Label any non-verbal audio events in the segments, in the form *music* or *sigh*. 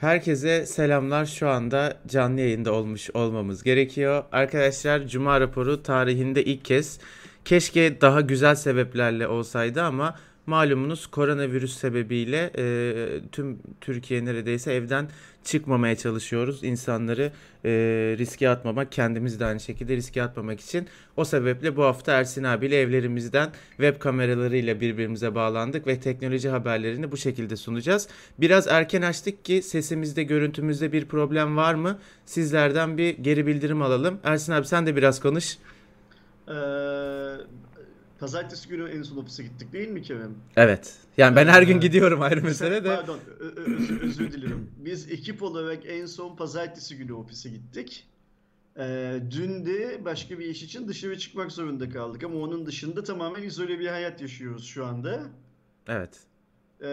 Herkese selamlar. Şu anda canlı yayında olmuş olmamız gerekiyor. Arkadaşlar Cuma raporu tarihinde ilk kez keşke daha güzel sebeplerle olsaydı ama malumunuz koronavirüs sebebiyle e, tüm Türkiye neredeyse evden çıkmamaya çalışıyoruz. İnsanları e, riske atmamak, kendimiz de aynı şekilde riske atmamak için. O sebeple bu hafta Ersin abiyle evlerimizden web kameralarıyla birbirimize bağlandık ve teknoloji haberlerini bu şekilde sunacağız. Biraz erken açtık ki sesimizde, görüntümüzde bir problem var mı? Sizlerden bir geri bildirim alalım. Ersin abi sen de biraz konuş. Ee, pazartesi günü en son ofise gittik değil mi Kerem? Evet. Yani ben her gün gidiyorum ayrı mesele de. Pardon özür, özür dilerim. Biz ekip olarak en son pazartesi günü ofise gittik. Ee, dün de başka bir iş için dışarı çıkmak zorunda kaldık ama onun dışında tamamen izole bir hayat yaşıyoruz şu anda. Evet. Ee,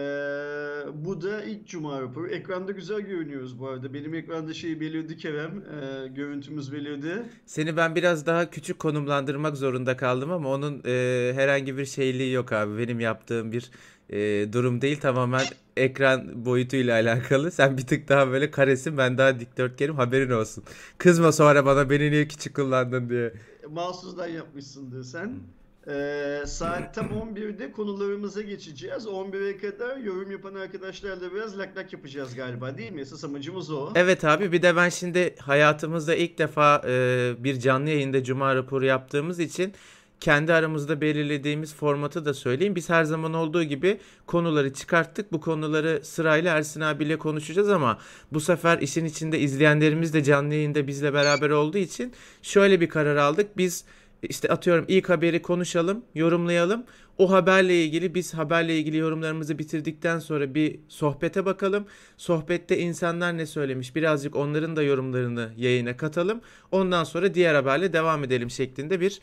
bu da ilk cuma raporu. Ekranda güzel görünüyoruz bu arada. Benim ekranda şey belirdi Kerem. Ee, görüntümüz belirdi. Seni ben biraz daha küçük konumlandırmak zorunda kaldım ama onun e, herhangi bir şeyliği yok abi. Benim yaptığım bir e, durum değil. Tamamen ekran boyutuyla alakalı. Sen bir tık daha böyle karesin ben daha dikdörtgenim haberin olsun. Kızma sonra bana beni niye küçük kullandın diye. Mahsusdan yapmışsındır sen. Ee, saat tam 11'de konularımıza geçeceğiz. 11'e kadar yorum yapan arkadaşlarla biraz lak lak yapacağız galiba değil mi? Esas amacımız o. Evet abi bir de ben şimdi hayatımızda ilk defa e, bir canlı yayında Cuma raporu yaptığımız için kendi aramızda belirlediğimiz formatı da söyleyeyim. Biz her zaman olduğu gibi konuları çıkarttık. Bu konuları sırayla Ersin abiyle konuşacağız ama bu sefer işin içinde izleyenlerimiz de canlı yayında bizle beraber olduğu için şöyle bir karar aldık. Biz işte atıyorum ilk haberi konuşalım, yorumlayalım. O haberle ilgili biz haberle ilgili yorumlarımızı bitirdikten sonra bir sohbete bakalım. Sohbette insanlar ne söylemiş birazcık onların da yorumlarını yayına katalım. Ondan sonra diğer haberle devam edelim şeklinde bir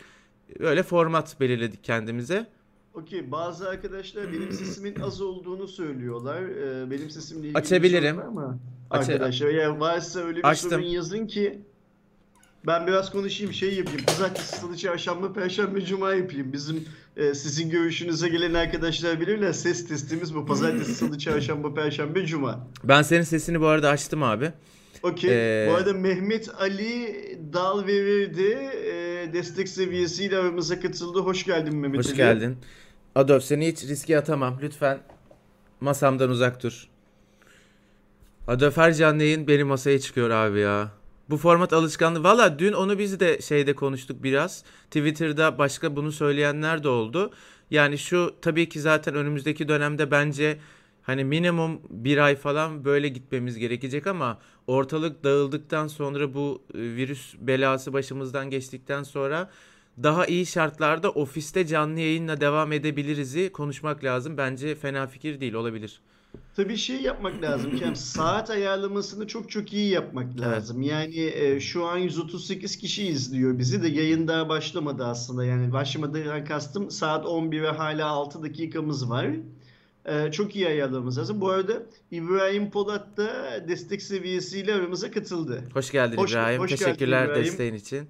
öyle format belirledik kendimize. Okey bazı arkadaşlar benim sesimin az olduğunu söylüyorlar. Ee, benim sesimle ilgili Açabilirim. bir var mı? Aç- Arkadaşlar eğer varsa öyle bir Açtım. sorun yazın ki ben biraz konuşayım şey yapayım. Pazartesi, salı, çarşamba, perşembe, cuma yapayım. Bizim e, sizin görüşünüze gelen arkadaşlar bilirler. Ses testimiz bu. Pazartesi, *laughs* salı, çarşamba, perşembe, cuma. Ben senin sesini bu arada açtım abi. Okey. Ee, Bu arada Mehmet Ali Dal verirdi. E, destek seviyesiyle aramıza katıldı. Hoş geldin Mehmet Hoş Ali. geldin. Adolf seni hiç riske atamam. Lütfen masamdan uzak dur. Adolf her canlı yayın benim masaya çıkıyor abi ya. Bu format alışkanlığı. Valla dün onu biz de şeyde konuştuk biraz. Twitter'da başka bunu söyleyenler de oldu. Yani şu tabii ki zaten önümüzdeki dönemde bence hani minimum bir ay falan böyle gitmemiz gerekecek ama ortalık dağıldıktan sonra bu e, virüs belası başımızdan geçtikten sonra daha iyi şartlarda ofiste canlı yayınla devam edebiliriz'i konuşmak lazım. Bence fena fikir değil olabilir. Tabii şey yapmak lazım Kem. *clears throat* Saat ayarlamasını çok çok iyi yapmak lazım. Yani e, şu an 138 kişi izliyor bizi de yayın daha başlamadı aslında. Yani başlamadan kastım saat 11'e hala 6 dakikamız var. E, çok iyi ayarlamamız lazım. Bu arada İbrahim Polat da destek seviyesiyle aramıza katıldı. Hoş geldin Hoş- İbrahim. hoş geldin Teşekkürler İbrahim. desteğin için.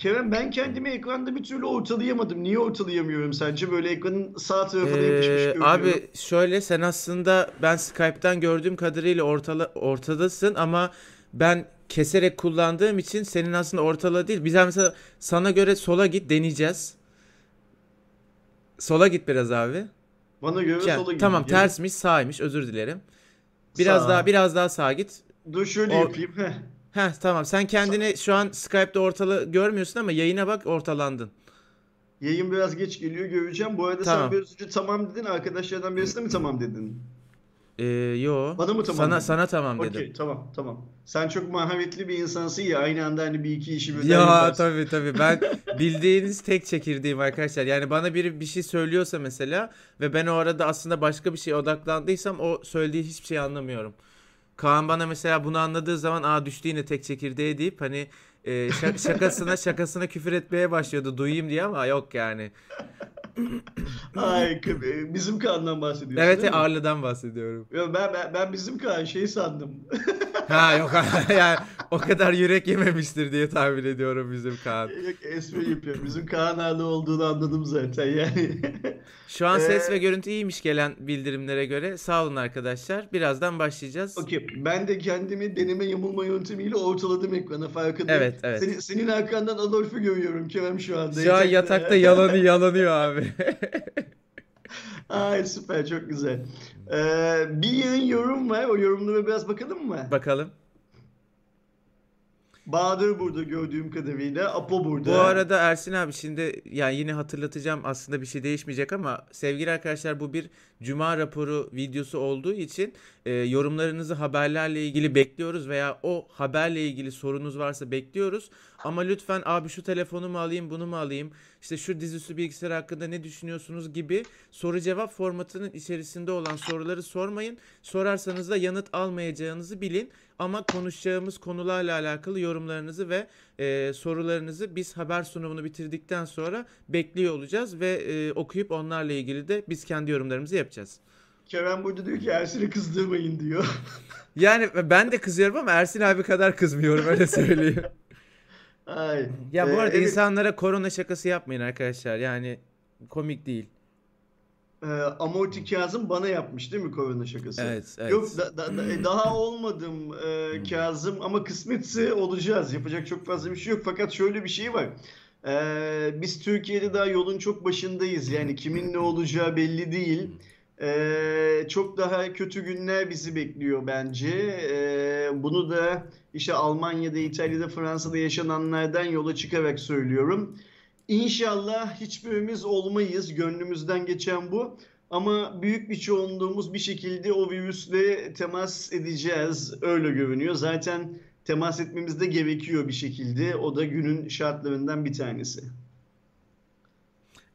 Kerem ben kendimi ekranda bir türlü ortalayamadım. Niye ortalayamıyorum sence? Böyle ekranın sağ tarafına yapışmış Ee, görünüyorum. abi şöyle sen aslında ben Skype'tan gördüğüm kadarıyla ortala, ortadasın ama ben keserek kullandığım için senin aslında ortada değil. Biz mesela sana göre sola git deneyeceğiz. Sola git biraz abi. Bana göre Ya, sola tamam gidiyor. tersmiş sağymış özür dilerim. Biraz Sağ. daha biraz daha sağa git. Dur şöyle O- yapayım. Heh. Tamam sen kendini şu an Skype'da ortalı görmüyorsun ama yayına bak ortalandın. Yayın biraz geç geliyor göreceğim. Bu arada Tamam. sen biraz önce tamam dedin. Arkadaşlardan birisine mi tamam dedin? Ee, yo. Bana mı tamam Sana dedin? sana tamam dedim. Okey tamam tamam. Sen çok maharetli bir insansın ya aynı anda hani bir iki işi birden Ya yaparsın. tabii tabii ben *laughs* bildiğiniz tek çekirdeğim arkadaşlar. Yani bana biri bir şey söylüyorsa mesela ve ben o arada aslında başka bir şeye odaklandıysam o söylediği hiçbir şey anlamıyorum. Kaan bana mesela bunu anladığı zaman aa düştü yine tek çekirdeği deyip hani e, şak- şakasına şakasına küfür etmeye başlıyordu duyayım diye ama yok yani. Ay kı- bizim Kaan'dan bahsediyorsun Evet değil mi? Ağrı'dan bahsediyorum. Ya ben, ben, ben bizim Kaan şey sandım. *laughs* Ha yok yani o kadar yürek yememiştir diye tahmin ediyorum bizim Kaan. Yok espri yapıyorum. Bizim Kaan ağlı olduğunu anladım zaten yani. *laughs* Şu an ses ee, ve görüntü iyiymiş gelen bildirimlere göre. Sağ olun arkadaşlar. Birazdan başlayacağız. Okey. Ben de kendimi deneme yamulma yöntemiyle ortaladım ekrana farkındayım. Evet, evet. Senin, senin arkandan Adolf'u görüyorum Kerem şu anda. Şu an yatakta yalanı yalanıyor abi. *laughs* Ay süper çok güzel. Ee, bir yayın yorum var. O yorumlara biraz bakalım mı? Bakalım. Bahadır burada gördüğüm kadarıyla. Apo burada. Bu arada Ersin abi şimdi yani yine hatırlatacağım aslında bir şey değişmeyecek ama sevgili arkadaşlar bu bir cuma raporu videosu olduğu için e, yorumlarınızı haberlerle ilgili bekliyoruz veya o haberle ilgili sorunuz varsa bekliyoruz. Ama lütfen abi şu telefonu mu alayım bunu mu alayım işte şu dizüstü bilgisayar hakkında ne düşünüyorsunuz gibi soru cevap formatının içerisinde olan soruları sormayın. Sorarsanız da yanıt almayacağınızı bilin. Ama konuşacağımız konularla alakalı yorumlarınızı ve e, sorularınızı biz haber sunumunu bitirdikten sonra bekliyor olacağız ve e, okuyup onlarla ilgili de biz kendi yorumlarımızı yapacağız. Kerem burada diyor ki Ersin'i kızdırmayın diyor. yani ben de kızıyorum ama Ersin abi kadar kızmıyorum öyle söyleyeyim. *laughs* Ay. Ya bu ee, arada evet. insanlara korona şakası yapmayın arkadaşlar. Yani komik değil. Ee, Amorti Kazım bana yapmış değil mi korona şakası? Evet, evet. Yok da, da, da, e, daha olmadım e, Kazım ama kısmetse olacağız. Yapacak çok fazla bir şey yok. Fakat şöyle bir şey var. Ee, biz Türkiye'de daha yolun çok başındayız. Yani kimin ne olacağı belli değil. Ee, çok daha kötü günler bizi bekliyor bence. Ee, bunu da işte Almanya'da, İtalya'da, Fransa'da yaşananlardan yola çıkarak söylüyorum. İnşallah hiçbirimiz olmayız. Gönlümüzden geçen bu. Ama büyük bir çoğunluğumuz bir şekilde o virüsle temas edeceğiz. Öyle görünüyor. Zaten temas etmemiz de gerekiyor bir şekilde. O da günün şartlarından bir tanesi.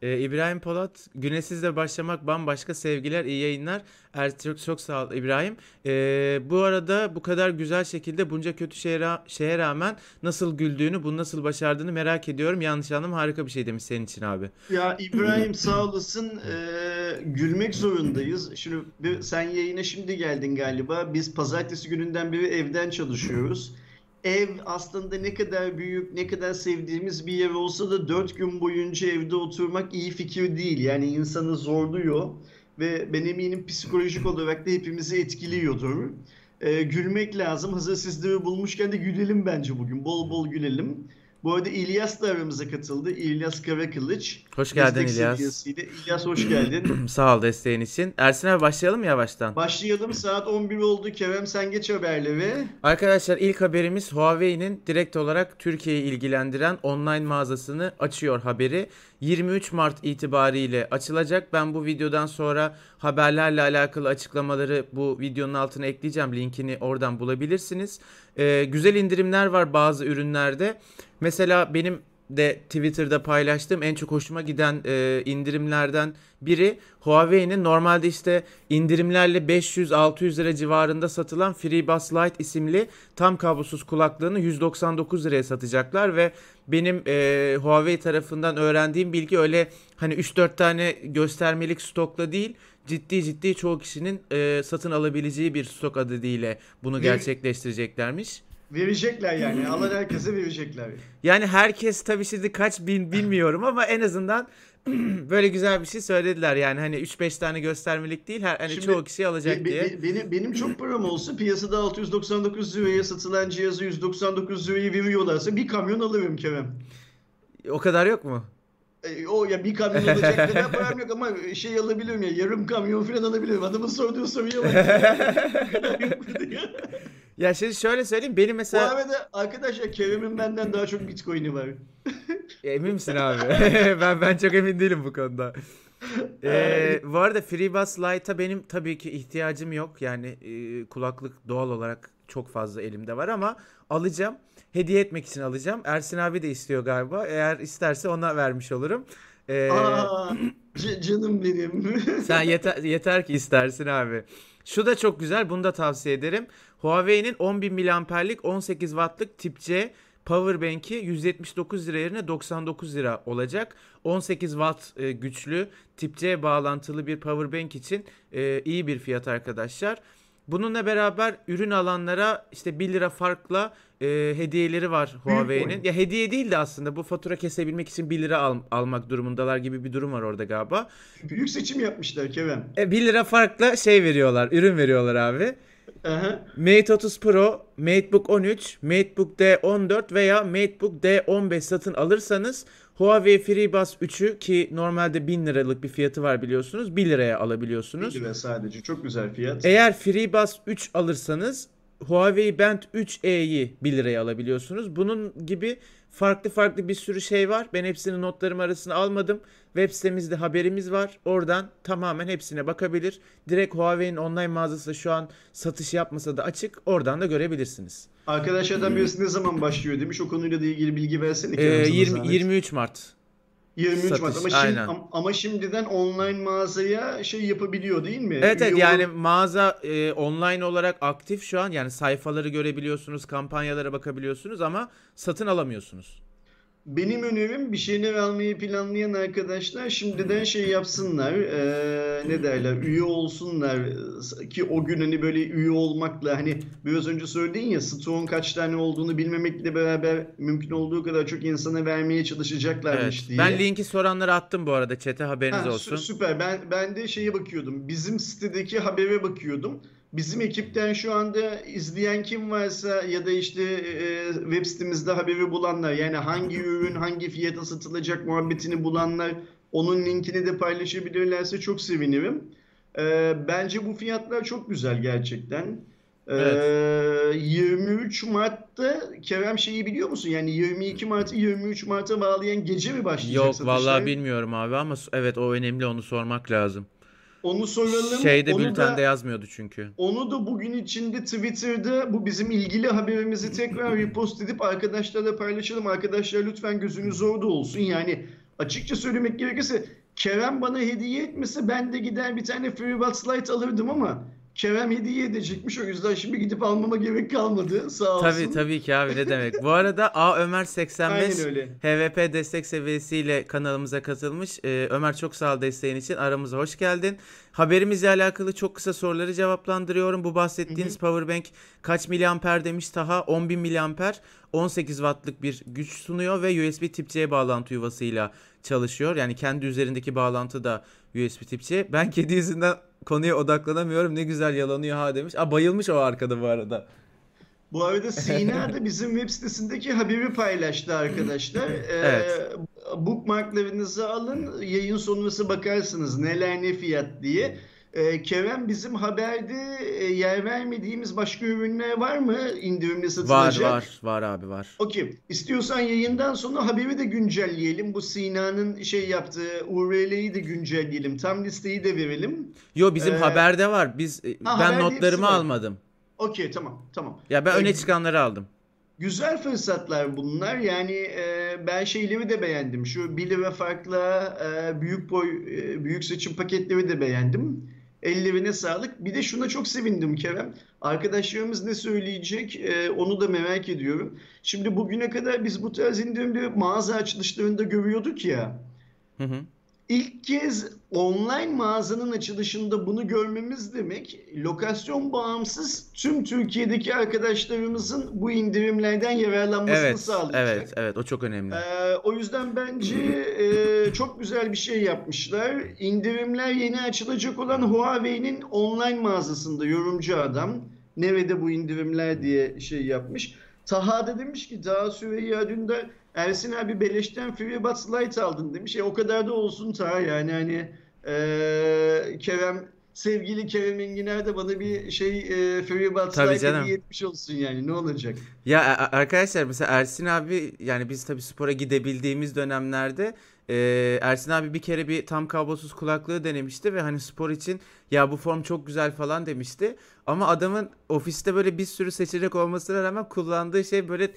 Ee, İbrahim Polat, Güneşsiz'le başlamak bambaşka sevgiler, iyi yayınlar. Er, çok, sağ ol İbrahim. Ee, bu arada bu kadar güzel şekilde bunca kötü şeye, şeye rağmen nasıl güldüğünü, bunu nasıl başardığını merak ediyorum. Yanlış anlam harika bir şey demiş senin için abi. Ya İbrahim sağ olasın. Ee, gülmek zorundayız. Şimdi sen yayına şimdi geldin galiba. Biz pazartesi gününden beri evden çalışıyoruz ev aslında ne kadar büyük, ne kadar sevdiğimiz bir yer olsa da dört gün boyunca evde oturmak iyi fikir değil. Yani insanı zorluyor ve ben eminim psikolojik olarak da hepimizi etkiliyordur. Ee, gülmek lazım. Hazır sizleri bulmuşken de gülelim bence bugün. Bol bol gülelim. Bu arada İlyas da aramıza katıldı. İlyas Karakılıç. Hoş geldin Destek İlyas. İlyas hoş geldin. *clears throat* Sağ ol desteğin için. Ersin abi başlayalım mı yavaştan? Başlayalım. Saat 11 oldu. Kerem sen geç haberleri. Arkadaşlar ilk haberimiz Huawei'nin direkt olarak Türkiye'yi ilgilendiren online mağazasını açıyor haberi. 23 Mart itibariyle açılacak. Ben bu videodan sonra haberlerle alakalı açıklamaları bu videonun altına ekleyeceğim. Linkini oradan bulabilirsiniz. Ee, güzel indirimler var bazı ürünlerde. Mesela benim de Twitter'da paylaştığım en çok hoşuma giden e, indirimlerden biri Huawei'nin normalde işte indirimlerle 500-600 lira civarında satılan FreeBuds Lite isimli tam kablosuz kulaklığını 199 liraya satacaklar ve benim e, Huawei tarafından öğrendiğim bilgi öyle hani 3-4 tane göstermelik stokla değil ciddi ciddi çoğu kişinin e, satın alabileceği bir stok değil bunu gerçekleştireceklermiş. Verecekler yani. Alan herkese verecekler. Yani herkes tabii şimdi kaç bin bilmiyorum ama en azından *clears throat* böyle güzel bir şey söylediler yani hani 3-5 tane göstermelik değil her hani Şimdi, çoğu kişi alacak be, diye. Be, benim benim çok param olsa piyasada 699 liraya satılan cihazı 199 liraya veriyorlarsa bir kamyon alırım Kerem. O kadar yok mu? E, o ya bir kamyon alacak kadar param yok ama şey alabilirim ya yarım kamyon falan alabilirim. Adamın sorduğu soruya bak. *laughs* Ya şimdi şöyle söyleyeyim benim mesela... Bu arada arkadaşlar Kerem'in benden daha çok bitcoin'i var. emin misin abi? *laughs* ben ben çok emin değilim bu konuda. ee, bu arada FreeBuds Lite'a benim tabii ki ihtiyacım yok. Yani e, kulaklık doğal olarak çok fazla elimde var ama alacağım. Hediye etmek için alacağım. Ersin abi de istiyor galiba. Eğer isterse ona vermiş olurum. Ee, Aa, canım benim. *laughs* sen yeter, yeter ki istersin abi. Şu da çok güzel. Bunu da tavsiye ederim. Huawei'nin 10.000 mAh'lik 18 Watt'lık tip C Powerbank'i 179 lira yerine 99 lira olacak. 18 watt e, güçlü tip C bağlantılı bir powerbank için e, iyi bir fiyat arkadaşlar. Bununla beraber ürün alanlara işte 1 lira farkla e, hediyeleri var Huawei'nin. Ya hediye değil de aslında bu fatura kesebilmek için 1 lira al, almak durumundalar gibi bir durum var orada galiba. Büyük seçim yapmışlar Kerem. E, 1 lira farkla şey veriyorlar, ürün veriyorlar abi. Aha. Mate 30 Pro, MateBook 13, MateBook D14 veya MateBook D15 satın alırsanız Huawei FreeBuds 3'ü ki normalde 1000 liralık bir fiyatı var biliyorsunuz 1 liraya alabiliyorsunuz. 1 lira sadece çok güzel fiyat. Eğer FreeBuds 3 alırsanız Huawei Band 3E'yi 1 liraya alabiliyorsunuz. Bunun gibi farklı farklı bir sürü şey var. Ben hepsini notlarım arasına almadım. Web sitemizde haberimiz var. Oradan tamamen hepsine bakabilir. Direkt Huawei'nin online mağazası şu an satış yapmasa da açık. Oradan da görebilirsiniz. Arkadaşlardan birisi ne zaman başlıyor demiş. O konuyla da ilgili bilgi versene. Ee, Kerem, sana 20, zahmet. 23 Mart. 23 Mart satış, ama, şimdi, aynen. am- ama şimdiden online mağazaya şey yapabiliyor değil mi? Evet evet yani mağaza e, online olarak aktif şu an. Yani sayfaları görebiliyorsunuz, kampanyalara bakabiliyorsunuz ama satın alamıyorsunuz. Benim önerim bir şeyler almayı planlayan arkadaşlar şimdiden şey yapsınlar. eee, ne derler? Üye olsunlar ki o gün hani böyle üye olmakla hani biraz önce söyledin ya stoğun kaç tane olduğunu bilmemekle beraber mümkün olduğu kadar çok insana vermeye çalışacaklarmış Evet. diye. Ben linki soranlara attım bu arada chat'e haberiniz Ha, olsun. Süper. Ben ben de şeye bakıyordum. Bizim sitedeki habere bakıyordum. Bizim ekipten şu anda izleyen kim varsa ya da işte e, web sitemizde haberi bulanlar yani hangi ürün hangi fiyata satılacak muhabbetini bulanlar onun linkini de paylaşabilirlerse çok sevinirim. E, bence bu fiyatlar çok güzel gerçekten. E, Evet. 23 Mart'ta Kerem şeyi biliyor musun? Yani 22 Mart'ı 23 Mart'a bağlayan gece mi başlayacak Yok satışlar? vallahi bilmiyorum abi ama evet o önemli onu sormak lazım. Onu soralım. Şeyde onu bültende da, yazmıyordu çünkü. onu da bugün içinde Twitter'da bu bizim ilgili haberimizi tekrar repost edip arkadaşlarla paylaşalım. Arkadaşlar lütfen gözünüz orada olsun. Yani açıkça söylemek gerekirse Kerem bana hediye etmese ben de gider bir tane FreeBuds Lite alırdım ama Kerem hediye edecekmiş o yüzden şimdi gidip almama gerek kalmadı sağ olsun. Tabii tabii ki abi ne demek. Bu arada A Ömer 85 Aynen öyle. HVP destek seviyesiyle kanalımıza katılmış. Ee, Ömer çok sağ ol desteğin için. Aramıza hoş geldin. Haberimizle alakalı çok kısa soruları cevaplandırıyorum. Bu bahsettiğiniz powerbank kaç miliamper demiş Taha? 10.000 miliamper 18 wattlık bir güç sunuyor ve USB tip C bağlantı yuvasıyla çalışıyor. Yani kendi üzerindeki bağlantı da USB tip C. Ben kedi yüzünden konuya odaklanamıyorum. Ne güzel yalanıyor ha demiş. Aa bayılmış o arkada bu arada. Bu arada Sina da bizim web sitesindeki haberi paylaştı arkadaşlar. *laughs* Ee, Evet. Bookmarklarınızı alın, yayın sonrası bakarsınız neler ne fiyat diye. Ee, Kerem bizim haberde e, yer vermediğimiz başka ürünler var mı indirimli Var satılacak? var var abi var. Okey. İstiyorsan yayından sonra haberi de güncelleyelim. Bu Sina'nın şey yaptığı URL'yi de güncelleyelim. Tam listeyi de verelim. Yo bizim Ee, haberde var. Biz e, ha, ben notlarımı var. almadım. Okey tamam tamam. Ya ben Ee, öne çıkanları aldım. Güzel fırsatlar bunlar. Yani e, ben şeyleri de beğendim. Şu 1 lira farkla e, büyük boy e, büyük seçim paketleri de beğendim. Ellerine sağlık. Bir de şuna çok sevindim Kerem. Arkadaşlarımız ne söyleyecek e, onu da merak ediyorum. Şimdi bugüne kadar biz bu tarz indirimli mağaza açılışlarında görüyorduk ya. Hı hı. İlk kez online mağazanın açılışında bunu görmemiz demek lokasyon bağımsız tüm Türkiye'deki arkadaşlarımızın bu indirimlerden yararlanmasını Evet, sağlayacak. evet, evet. O çok önemli. Ee, o yüzden bence e, çok güzel bir şey yapmışlar. İndirimler yeni açılacak olan Huawei'nin online mağazasında yorumcu adam nerede bu indirimler diye şey yapmış. Taha da demiş ki daha Süreyya dün de Ersin abi beleşten FreeBuds Lite aldın demiş. E o kadar da olsun Taha yani hani e, Kerem sevgili Kerem Enginer de bana bir şey e, Tabii Lite canım. hediye etmiş olsun yani ne olacak? Ya a- arkadaşlar mesela Ersin abi yani biz tabii spora gidebildiğimiz dönemlerde e, Ersin abi bir kere bir tam kablosuz kulaklığı denemişti ve hani spor için ya bu form çok güzel falan demişti. Ama adamın ofiste böyle bir sürü seçenek olmasına rağmen kullandığı şey böyle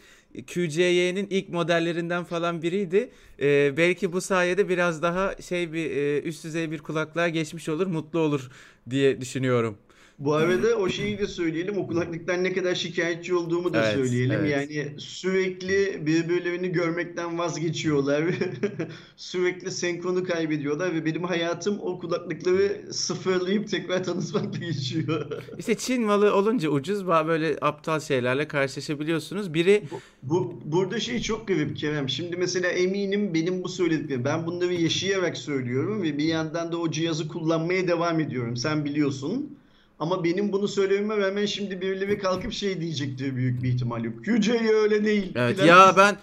QCY'nin ilk modellerinden falan biriydi. E, belki bu sayede biraz daha şey bir e, üst düzey bir kulaklığa geçmiş olur, mutlu olur diye düşünüyorum. Bu arada o şeyi de söyleyelim. O kulaklıktan ne kadar şikayetçi olduğumu da Evet, söyleyelim. evet. Yani sürekli birbirlerini görmekten vazgeçiyorlar. *laughs* Sürekli senkronu kaybediyorlar ve benim hayatım o kulaklıkları sıfırlayıp tekrar tanıtmakla geçiyor. *laughs* İşte Çin malı olunca ucuz böyle aptal şeylerle karşılaşabiliyorsunuz. Biri Bu burada şey çok garip Kerem. Şimdi mesela eminim benim bu söylediklerim. Ben bunları yaşayarak söylüyorum ve bir yandan da o cihazı kullanmaya devam ediyorum. Sen biliyorsun. Ama benim bunu söylememe rağmen şimdi birileri kalkıp şey diyecektir büyük bir ihtimalle. QC öyle değil. Evet ya *laughs* ben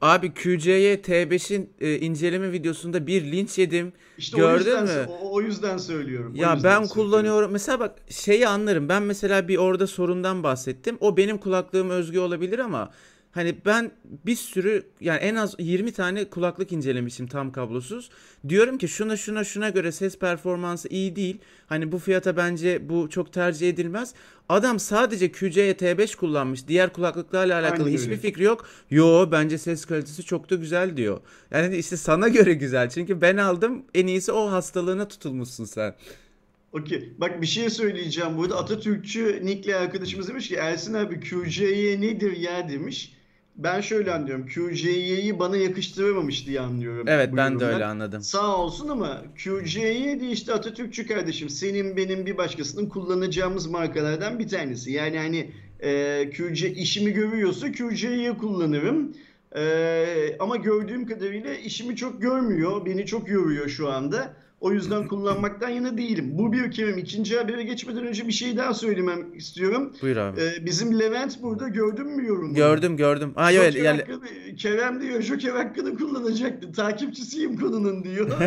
abi QC'ye T5'in e, inceleme videosunda bir linç yedim. İşte o Gördün yüzden, mü? O, o yüzden söylüyorum. Ya yüzden ben söylüyorum. kullanıyorum. Mesela bak şeyi anlarım. Ben mesela bir orada sorundan bahsettim. O benim kulaklığıma özgü olabilir ama hani ben bir sürü yani en az 20 tane kulaklık incelemişim tam kablosuz. Diyorum ki şuna şuna şuna göre ses performansı iyi değil. Hani bu fiyata bence bu çok tercih edilmez. Adam sadece QC'ye T5 kullanmış. Diğer kulaklıklarla alakalı Aynen hiçbir öyle. fikri yok. Yo bence ses kalitesi çok da güzel diyor. Yani işte sana göre güzel. Çünkü ben aldım. En iyisi o hastalığına tutulmuşsun sen. Okey. Bak bir şey söyleyeceğim burada. Atatürkçü Nick'le arkadaşımız demiş ki Ersin abi QCY nedir ya demiş. Ben şöyle anlıyorum. QCY'yi bana yakıştıramamış diye anlıyorum. Evet ben de öyle anladım. Sağ olsun ama QCY de işte Atatürkçü kardeşim. Senin benim bir başkasının kullanacağımız markalardan bir tanesi. Yani hani e, QC işimi görüyorsa QC'yi kullanırım. E, ama gördüğüm kadarıyla işimi çok görmüyor. Beni çok yoruyor şu anda. O yüzden kullanmaktan yana değilim. Bu bir kerim. İkinci habere geçmeden önce bir şey daha söylemem istiyorum. Buyur abi. E, bizim Levent burada gördün mü yorumunu? Gördüm gördüm. Ha yok Joker yani hakkını, Kerem diyor Joker hakkını kullanacaktı. Takipçisiyim konunun diyor. *laughs*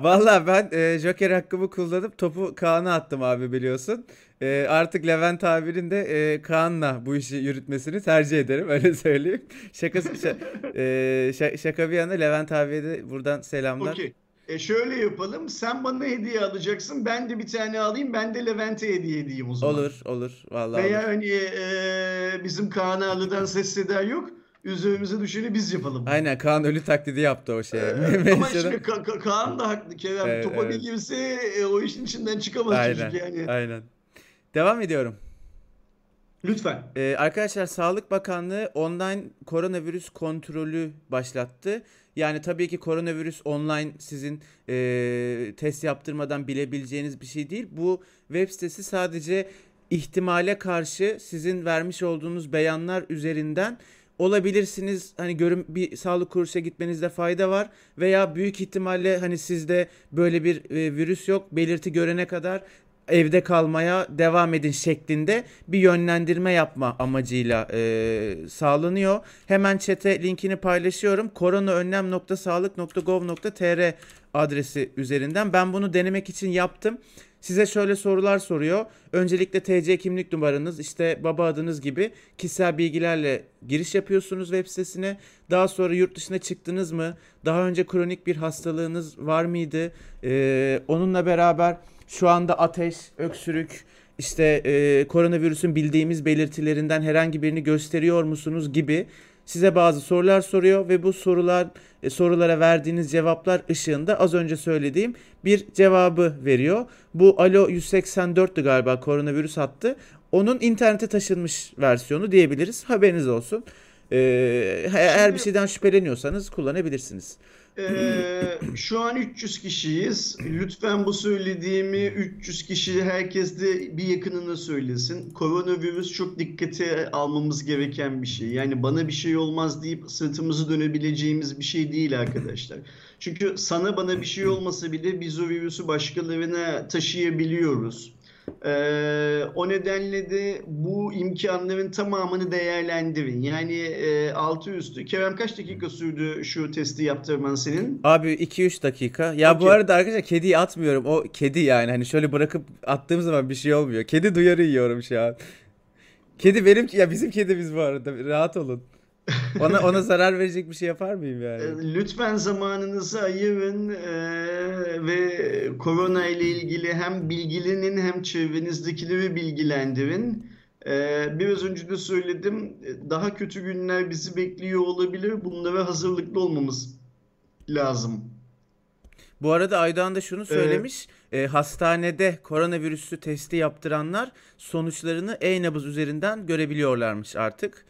valla ben e, Joker hakkımı kullanıp topu Kaan'a attım abi biliyorsun. E, artık Levent abinin de e, Kaan'la bu işi yürütmesini tercih ederim öyle söyleyeyim. Şakası şa- *laughs* e, şa- şaka bir yana Levent abiye de buradan selamlar. Okey. E şöyle yapalım. Sen bana hediye alacaksın. Ben de bir tane alayım. Ben de Levent'e hediye edeyim o zaman. Olur olur vallahi Veya olur. hani e, bizim Kaan Ağlı'dan ses seda yok. Üzerimize düşeni biz yapalım. Aynen Kaan ölü taklidi yaptı o şeye. *laughs* Ama Menşeden- şimdi Ka- Ka- Kaan da haklı Kerem. Evet, Topa bir evet. girse e, o işin içinden çıkamaz Aynen çocuk yani. aynen. Devam ediyorum. Lütfen. Ee, arkadaşlar Sağlık Bakanlığı online koronavirüs kontrolü başlattı. Yani tabii ki koronavirüs online sizin e, test yaptırmadan bilebileceğiniz bir şey değil. Bu web sitesi sadece ihtimale karşı sizin vermiş olduğunuz beyanlar üzerinden olabilirsiniz. Hani görün bir sağlık kuruluşa gitmenizde fayda var veya büyük ihtimalle hani sizde böyle bir e, virüs yok belirti görene kadar evde kalmaya devam edin şeklinde bir yönlendirme yapma amacıyla e, sağlanıyor. Hemen çete linkini paylaşıyorum. koronaönlem.sağlık.gov.tr adresi üzerinden. Ben bunu denemek için yaptım. Size şöyle sorular soruyor. Öncelikle TC kimlik numaranız, işte baba adınız gibi kişisel bilgilerle giriş yapıyorsunuz web sitesine. Daha sonra yurt dışına çıktınız mı? Daha önce kronik bir hastalığınız var mıydı? Ee, onunla beraber şu anda ateş, öksürük, işte e, koronavirüsün bildiğimiz belirtilerinden herhangi birini gösteriyor musunuz gibi size bazı sorular soruyor ve bu sorular e, sorulara verdiğiniz cevaplar ışığında az önce söylediğim bir cevabı veriyor. Bu Alo 184'tü galiba koronavirüs hattı. Onun internete taşınmış versiyonu diyebiliriz. Haberiniz olsun. Ee, eğer bir şeyden şüpheleniyorsanız kullanabilirsiniz. Ee, şu an 300 kişiyiz. Lütfen bu söylediğimi 300 kişi herkes de bir yakınına söylesin. Koronavirüs çok dikkate almamız gereken bir şey. Yani bana bir şey olmaz deyip sırtımızı dönebileceğimiz bir şey değil arkadaşlar. Çünkü sana bana bir şey olmasa bile biz o virüsü başkalarına taşıyabiliyoruz. Ee, o nedenle de bu imkanların tamamını değerlendirin. Yani e, altı üstü. Kerem kaç dakika sürdü şu testi yaptırman senin? Abi 2-3 dakika. Ya bu Okey. arada arkadaşlar kediyi atmıyorum. O kedi yani. Hani şöyle bırakıp attığım zaman bir şey olmuyor. Kedi duyarı yiyorum şu an. Kedi benim ya bizim kedimiz bu arada. Rahat olun. Ona ona *laughs* zarar verecek bir şey yapar mıyım yani? Ee, Lütfen zamanınızı ayırın eee, ve korona ile ilgili hem bilgilenin hem çevrenizdekileri bilgilendirin. Eee, biraz önce de söyledim, daha kötü günler bizi bekliyor olabilir. Bunlara hazırlıklı olmamız lazım. Bu arada Aydoğan da şunu söylemiş. E, hastanede koronavirüsü testi yaptıranlar sonuçlarını e-nabız üzerinden görebiliyorlarmış artık.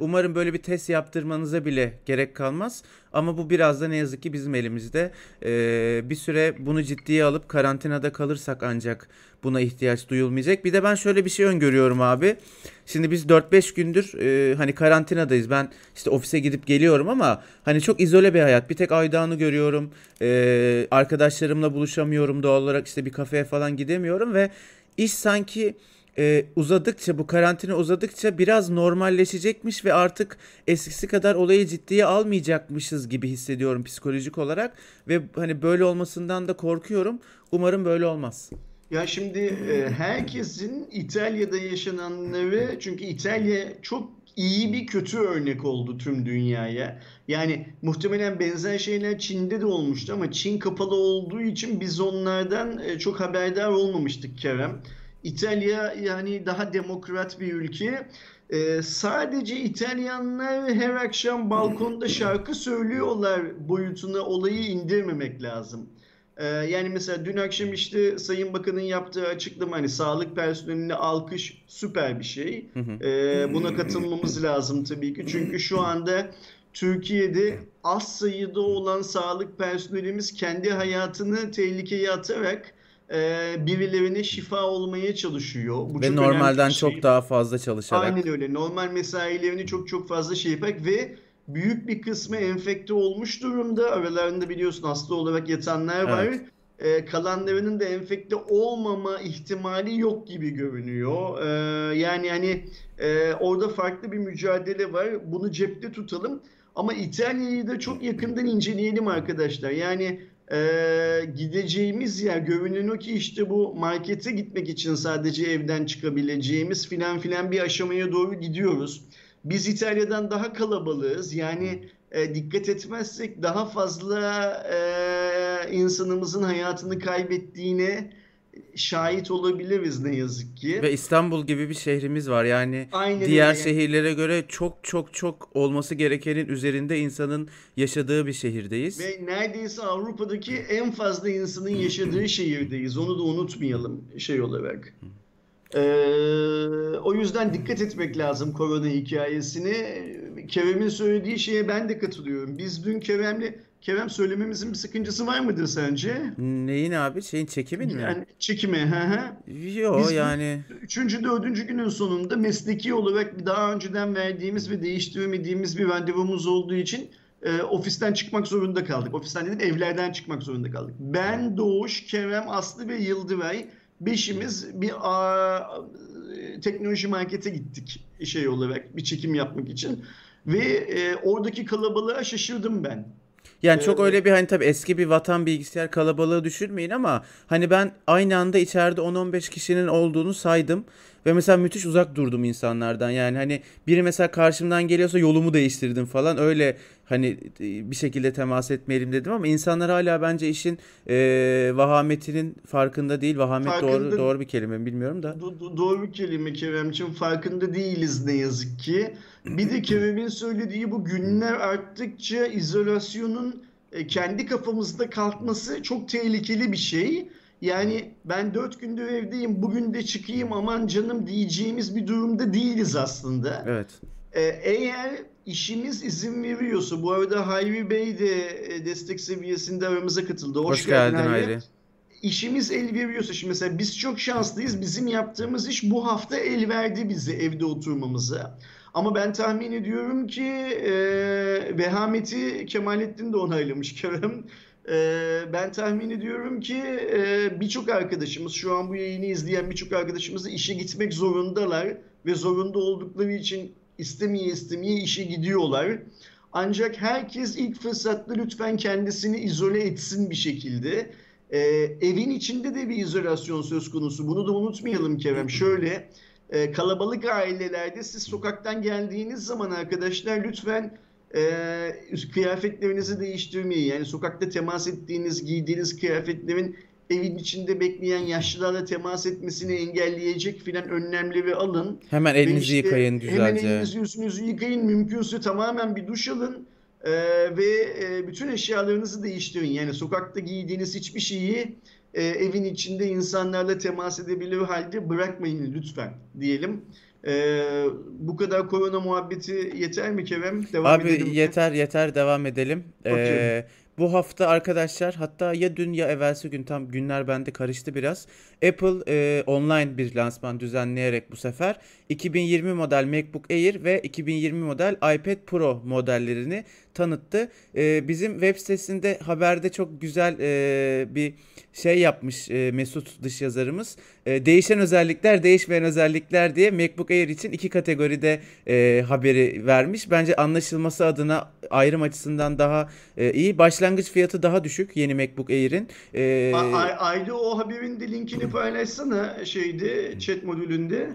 Umarım böyle bir test yaptırmanıza bile gerek kalmaz. Ama bu biraz da ne yazık ki bizim elimizde. Bir süre bunu ciddiye alıp karantinada kalırsak ancak buna ihtiyaç duyulmayacak. Bir de ben şöyle bir şey öngörüyorum abi. Şimdi biz 4-5 gündür e, hani karantinadayız. Ben işte ofise gidip geliyorum ama hani çok izole bir hayat. Bir tek Aydan'ı görüyorum. Arkadaşlarımla buluşamıyorum doğal olarak işte bir kafeye falan gidemiyorum ve iş sanki e, uzadıkça bu karantina uzadıkça biraz normalleşecekmiş ve artık eskisi kadar olayı ciddiye almayacakmışız gibi hissediyorum psikolojik olarak ve hani böyle olmasından da korkuyorum. Umarım böyle olmaz. Ya şimdi e, herkesin İtalya'da yaşananları çünkü İtalya çok iyi bir kötü örnek oldu tüm dünyaya. Yani muhtemelen benzer şeyler Çin'de de olmuştu ama Çin kapalı olduğu için biz onlardan e, çok haberdar olmamıştık Kerem. İtalya yani daha demokrat bir ülke. Ee, sadece İtalyanlar her akşam balkonda şarkı söylüyorlar boyutuna olayı indirmemek lazım. Ee, yani mesela dün akşam işte Sayın Bakan'ın yaptığı açıklama hani sağlık personeline alkış süper bir şey. Ee, buna katılmamız lazım tabii ki. Çünkü şu anda Türkiye'de az sayıda olan sağlık personelimiz kendi hayatını tehlikeye atarak e, birilerine şifa olmaya çalışıyor. Bu ve normalden şey. çok daha fazla çalışarak. Aynen öyle. Normal mesailerini çok çok fazla şey yaparak ve büyük bir kısmı enfekte olmuş durumda. Aralarında biliyorsun hasta olarak yatanlar var. Evet. Ee, kalanlarının da enfekte olmama ihtimali yok gibi görünüyor. Ee, yani hani e, orada farklı bir mücadele var. Bunu cepte tutalım. Ama İtalya'yı da çok yakından inceleyelim arkadaşlar. Yani e, gideceğimiz yer görünen o ki işte bu markete gitmek için sadece evden çıkabileceğimiz filan filan bir aşamaya doğru gidiyoruz. Biz İtalya'dan daha kalabalığız. Yani e, dikkat etmezsek daha fazla e, insanımızın hayatını kaybettiğine şahit olabiliriz ne yazık ki. Ve İstanbul gibi bir şehrimiz var. Yani Aynen diğer öyle. şehirlere göre çok çok çok olması gerekenin üzerinde insanın yaşadığı bir şehirdeyiz. Ve neredeyse Avrupa'daki en fazla insanın yaşadığı *clears throat* şehirdeyiz. Onu da unutmayalım şey olarak. Ee, o yüzden dikkat etmek lazım korona hikayesine. Kerem'in söylediği şeye ben de katılıyorum. Biz dün Kerem'le Kerem söylememizin bir sıkıncası var mıdır sence? Neyin abi? Şeyin çekimin mi? Yani çekimi. Hı hı. Yok yani. Üçüncü, dördüncü günün sonunda mesleki olarak daha önceden verdiğimiz ve değiştiremediğimiz bir randevumuz olduğu için e, ofisten çıkmak zorunda kaldık. Ofisten dedim evlerden çıkmak zorunda kaldık. Ben, Doğuş, Kerem, Aslı ve Yıldıray beşimiz bir a, teknoloji markete gittik şey olarak bir çekim yapmak için. Ve e, oradaki kalabalığa şaşırdım ben. Yani çok öyle bir hani tabii eski bir vatan bilgisayar kalabalığı düşünmeyin ama hani ben aynı anda içeride 10-15 kişinin olduğunu saydım. Ve mesela müthiş uzak durdum insanlardan. Yani hani biri mesela karşımdan geliyorsa yolumu değiştirdim falan. Öyle hani e, bir şekilde temas etmeyelim dedim ama insanlar hala bence işin e, vahametinin farkında değil. Vahamet farkında, doğru doğru bir kelime mi bilmiyorum da. Do- doğru bir kelime Kerem'ciğim. Farkında değiliz ne yazık ki. Bir de Kerem'in söylediği bu günler arttıkça izolasyonun e, kendi kafamızda kalkması çok tehlikeli bir şey. Yani ben dört gündür evdeyim, bugün de çıkayım aman canım diyeceğimiz bir durumda değiliz aslında. Evet. Ee, eğer işimiz izin veriyorsa, bu arada Hayri Bey de e, destek seviyesinde aramıza katıldı. Hoş, Hoş geldin, geldin Hayri. Hayri. İşimiz el veriyorsa, şimdi mesela biz çok şanslıyız. Bizim yaptığımız iş bu hafta el verdi bize evde oturmamıza. Ama ben tahmin ediyorum ki e, vehameti Kemalettin de onaylamış Kerem. E, ben tahmin ediyorum ki e, birçok arkadaşımız şu an bu yayını izleyen birçok arkadaşımız da işe gitmek zorundalar ve zorunda oldukları için istemeye istemeye işe gidiyorlar. Ancak herkes ilk fırsatta lütfen kendisini izole etsin bir şekilde. Ee, evin içinde de bir izolasyon söz konusu. Bunu da unutmayalım Kerem. Şöyle e, kalabalık ailelerde siz sokaktan geldiğiniz zaman arkadaşlar lütfen e, kıyafetlerinizi değiştirmeyi yani sokakta temas ettiğiniz giydiğiniz kıyafetlerin evin içinde bekleyen yaşlılarla temas etmesini engelleyecek filan önlemleri alın. Hemen elinizi işte, yıkayın güzelce. Hemen elinizi yüzünüzü yıkayın. Mümkünse tamamen bir duş alın. e, ve e, bütün eşyalarınızı değiştirin. Yani sokakta giydiğiniz hiçbir şeyi e, evin içinde insanlarla temas edebilir halde bırakmayın lütfen diyelim. Ee, bu kadar korona muhabbeti yeter mi Kerem? Devam Abi edelim yeter mi? yeter devam edelim. Okay. Ee, bu hafta arkadaşlar hatta ya dün ya evvelsi gün tam günler bende karıştı biraz. Apple e, online bir lansman düzenleyerek bu sefer 2020 model MacBook Air ve 2020 model iPad Pro modellerini tanıttı. E, bizim web sitesinde haberde çok güzel e, bir şey yapmış e, Mesut dış yazarımız. E, değişen özellikler, değişmeyen özellikler diye MacBook Air için iki kategoride e, haberi vermiş. Bence anlaşılması adına ayrım açısından daha e, iyi. Başlangıç fiyatı daha düşük yeni MacBook Air'in. E, Ayda o haberin de linkini paylaşsana şeyde chat modülünde.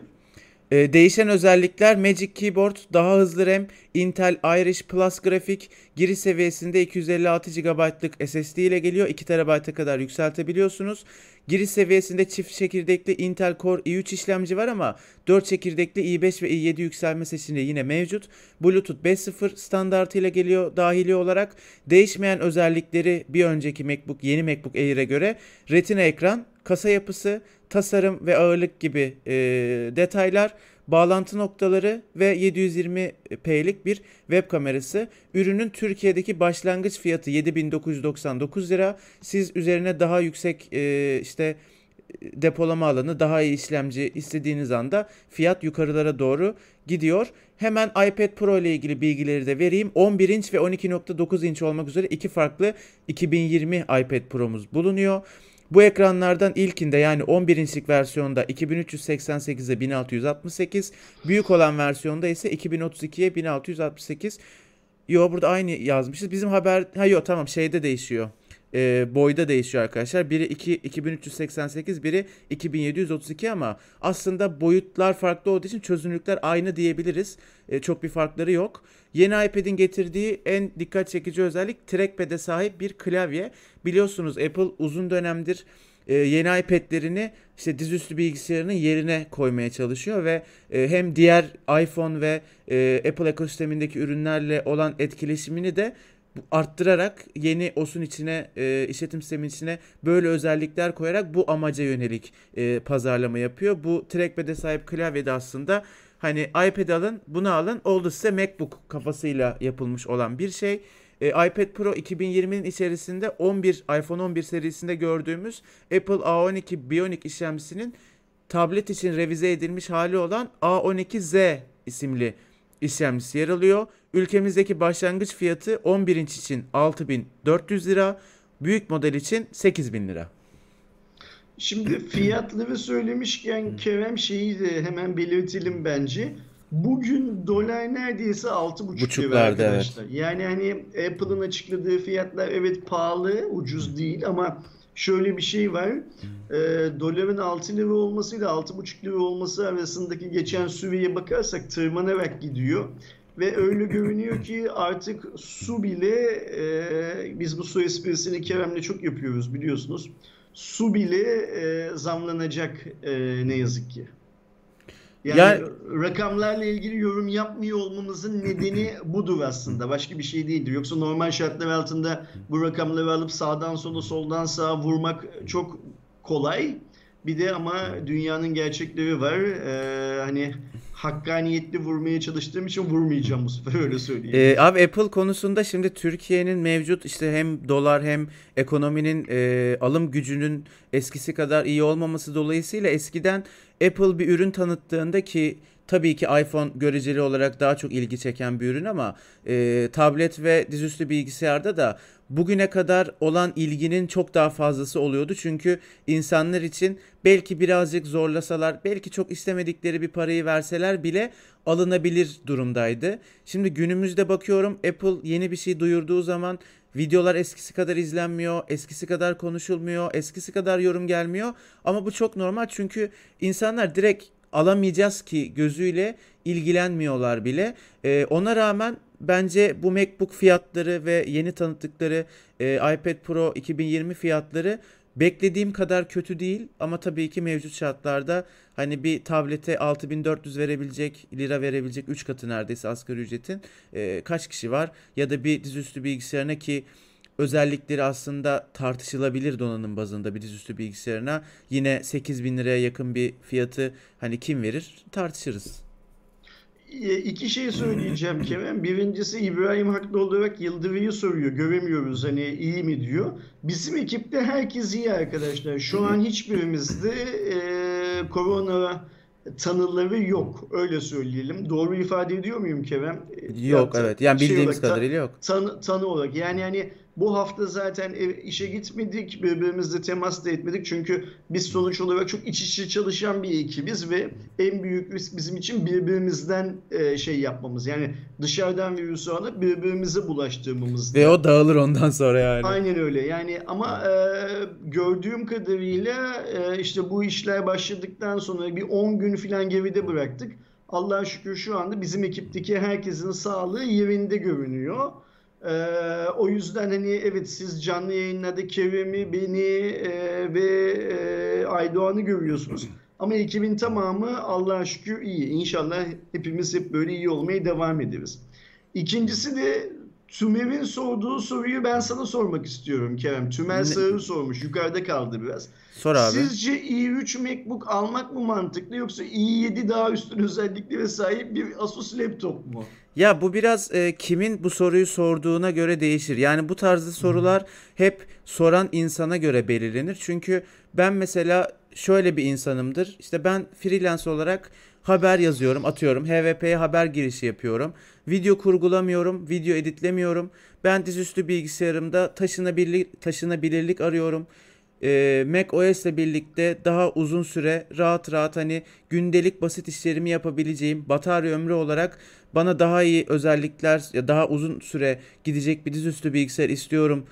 Ee, değişen özellikler Magic Keyboard, daha hızlı RAM, Intel Irish Plus grafik, giriş seviyesinde 256 GB'lık SSD ile geliyor. 2 TB'a kadar yükseltebiliyorsunuz. Giriş seviyesinde çift çekirdekli Intel Core i3 işlemci var ama 4 çekirdekli i5 ve i7 yükselme seçeneği yine mevcut. Bluetooth 5.0 standartı ile geliyor dahili olarak. Değişmeyen özellikleri bir önceki MacBook, yeni MacBook Air'e göre Retina ekran, kasa yapısı, tasarım ve ağırlık gibi e, detaylar, bağlantı noktaları ve 720p'lik bir web kamerası. Ürünün Türkiye'deki başlangıç fiyatı 7999 lira. Siz üzerine daha yüksek e, işte depolama alanı, daha iyi işlemci istediğiniz anda fiyat yukarılara doğru gidiyor. Hemen iPad Pro ile ilgili bilgileri de vereyim. 11 inç ve 12.9 inç olmak üzere iki farklı 2020 iPad Pro'muz bulunuyor. Bu ekranlardan ilkinde yani 11 inçlik versiyonda 2388'e 1668, büyük olan versiyonda ise 2032'ye 1668. Yo burada aynı yazmışız. Bizim haber ha yo tamam şeyde değişiyor. E, boyda değişiyor arkadaşlar. Biri 2 2388, biri 2732 ama aslında boyutlar farklı olduğu için çözünürlükler aynı diyebiliriz. E, çok bir farkları yok. Yeni iPad'in getirdiği en dikkat çekici özellik trackpad'e sahip bir klavye. Biliyorsunuz Apple uzun dönemdir e, yeni iPad'lerini işte dizüstü bilgisayarının yerine koymaya çalışıyor ve e, hem diğer iPhone ve e, Apple ekosistemindeki ürünlerle olan etkileşimini de arttırarak yeni OS'un içine e, işletim sistemin içine böyle özellikler koyarak bu amaca yönelik e, pazarlama yapıyor. Bu trackpad'e sahip klavye de aslında Hani iPad alın, bunu alın. Oldu size MacBook kafasıyla yapılmış olan bir şey. E, iPad Pro 2020'nin içerisinde 11 iPhone 11 serisinde gördüğümüz Apple A12 Bionic işlemcisinin tablet için revize edilmiş hali olan A12Z isimli işlemcisi yer alıyor. Ülkemizdeki başlangıç fiyatı 11 inç için 6400 lira, büyük model için 8000 lira. Şimdi fiyatları söylemişken Kerem şeyi de hemen belirtelim bence. Bugün dolar neredeyse 6,5 lira arkadaşlar. Evet. Yani hani Apple'ın açıkladığı fiyatlar evet pahalı, ucuz değil ama şöyle bir şey var. E, doların 6 lira olmasıyla 6,5 lira olması arasındaki geçen süreye bakarsak tırmanarak gidiyor. Ve öyle görünüyor ki artık su bile e, biz bu su esprisini Kerem'le çok yapıyoruz biliyorsunuz su bile e, zamlanacak e, ne yazık ki. Yani, yani rakamlarla ilgili yorum yapmıyor olmamızın nedeni *laughs* budur aslında. Başka bir şey değildir. Yoksa normal şartlar altında bu rakamları alıp sağdan sola soldan sağa vurmak çok kolay. Bir de ama dünyanın gerçekleri var. Ee, hani hakkaniyetli vurmaya çalıştığım için vurmayacağım bu sefer öyle söyleyeyim. Ee, abi Apple konusunda şimdi Türkiye'nin mevcut işte hem dolar hem ekonominin e, alım gücünün eskisi kadar iyi olmaması dolayısıyla eskiden Apple bir ürün tanıttığında ki tabii ki iPhone göreceli olarak daha çok ilgi çeken bir ürün ama e, tablet ve dizüstü bilgisayarda da bugüne kadar olan ilginin çok daha fazlası oluyordu. Çünkü insanlar için belki birazcık zorlasalar, belki çok istemedikleri bir parayı verseler bile alınabilir durumdaydı. Şimdi günümüzde bakıyorum Apple yeni bir şey duyurduğu zaman videolar eskisi kadar izlenmiyor, eskisi kadar konuşulmuyor, eskisi kadar yorum gelmiyor. Ama bu çok normal çünkü insanlar direkt alamayacağız ki gözüyle ilgilenmiyorlar bile. Ee, ona rağmen bence bu MacBook fiyatları ve yeni tanıttıkları e, iPad Pro 2020 fiyatları beklediğim kadar kötü değil ama tabii ki mevcut şartlarda hani bir tablete 6400 verebilecek lira verebilecek 3 katı neredeyse asgari ücretin e, kaç kişi var ya da bir dizüstü bilgisayarına ki özellikleri aslında tartışılabilir donanım bazında bir dizüstü bilgisayarına yine 8000 liraya yakın bir fiyatı hani kim verir tartışırız. E, iki şey söyleyeceğim *laughs* Kerem. Birincisi İbrahim haklı olarak Yıldırı'yı soruyor. Göremiyoruz hani iyi mi diyor. Bizim ekipte herkes iyi arkadaşlar. Şu an hiçbirimizde e, korona tanıları yok. Öyle söyleyelim. Doğru ifade ediyor muyum Kerem? Yok ya, evet. Yani şey bildiğimiz olarak, kadarıyla yok. Tanı, tanı olarak. Yani yani bu hafta zaten işe gitmedik, birbirimizle temas da etmedik. Çünkü biz sonuç olarak çok iç içe çalışan bir ekibiz ve en büyük risk bizim için birbirimizden e, şey yapmamız. Yani dışarıdan virüsü alıp birbirimize bulaştırmamız. Ve o dağılır ondan sonra yani. Aynen öyle. Yani ama e, gördüğüm kadarıyla e, işte bu işler başladıktan sonra bir 10 gün falan geride bıraktık. Allah'a şükür şu anda bizim ekipteki herkesin sağlığı yerinde görünüyor. Ee, o yüzden hani evet siz canlı yayınlarda Kerem'i, beni e, ve e, Aydoğan'ı görüyorsunuz. Ama ekibin tamamı Allah'a şükür iyi. İnşallah hepimiz hep böyle iyi olmaya devam ederiz. İkincisi de Tümer'in sorduğu soruyu ben sana sormak istiyorum Kerem. Tümer Sağır sormuş. Yukarıda kaldı biraz. Sor abi. Sizce i3 MacBook almak mı mantıklı yoksa i7 daha üstün özelliklere sahip bir Asus laptop mu? Ya bu biraz e, kimin bu soruyu sorduğuna göre değişir. Yani bu tarzda sorular hep soran insana göre belirlenir. Çünkü ben mesela şöyle bir insanımdır. İşte ben freelance olarak haber yazıyorum, atıyorum. HVP'ye haber girişi yapıyorum. Video kurgulamıyorum, video editlemiyorum. Ben dizüstü bilgisayarımda taşınabilirlik, taşınabilirlik arıyorum e, Mac OS ile birlikte daha uzun süre rahat rahat hani gündelik basit işlerimi yapabileceğim batarya ömrü olarak bana daha iyi özellikler ya daha uzun süre gidecek bir dizüstü bilgisayar istiyorum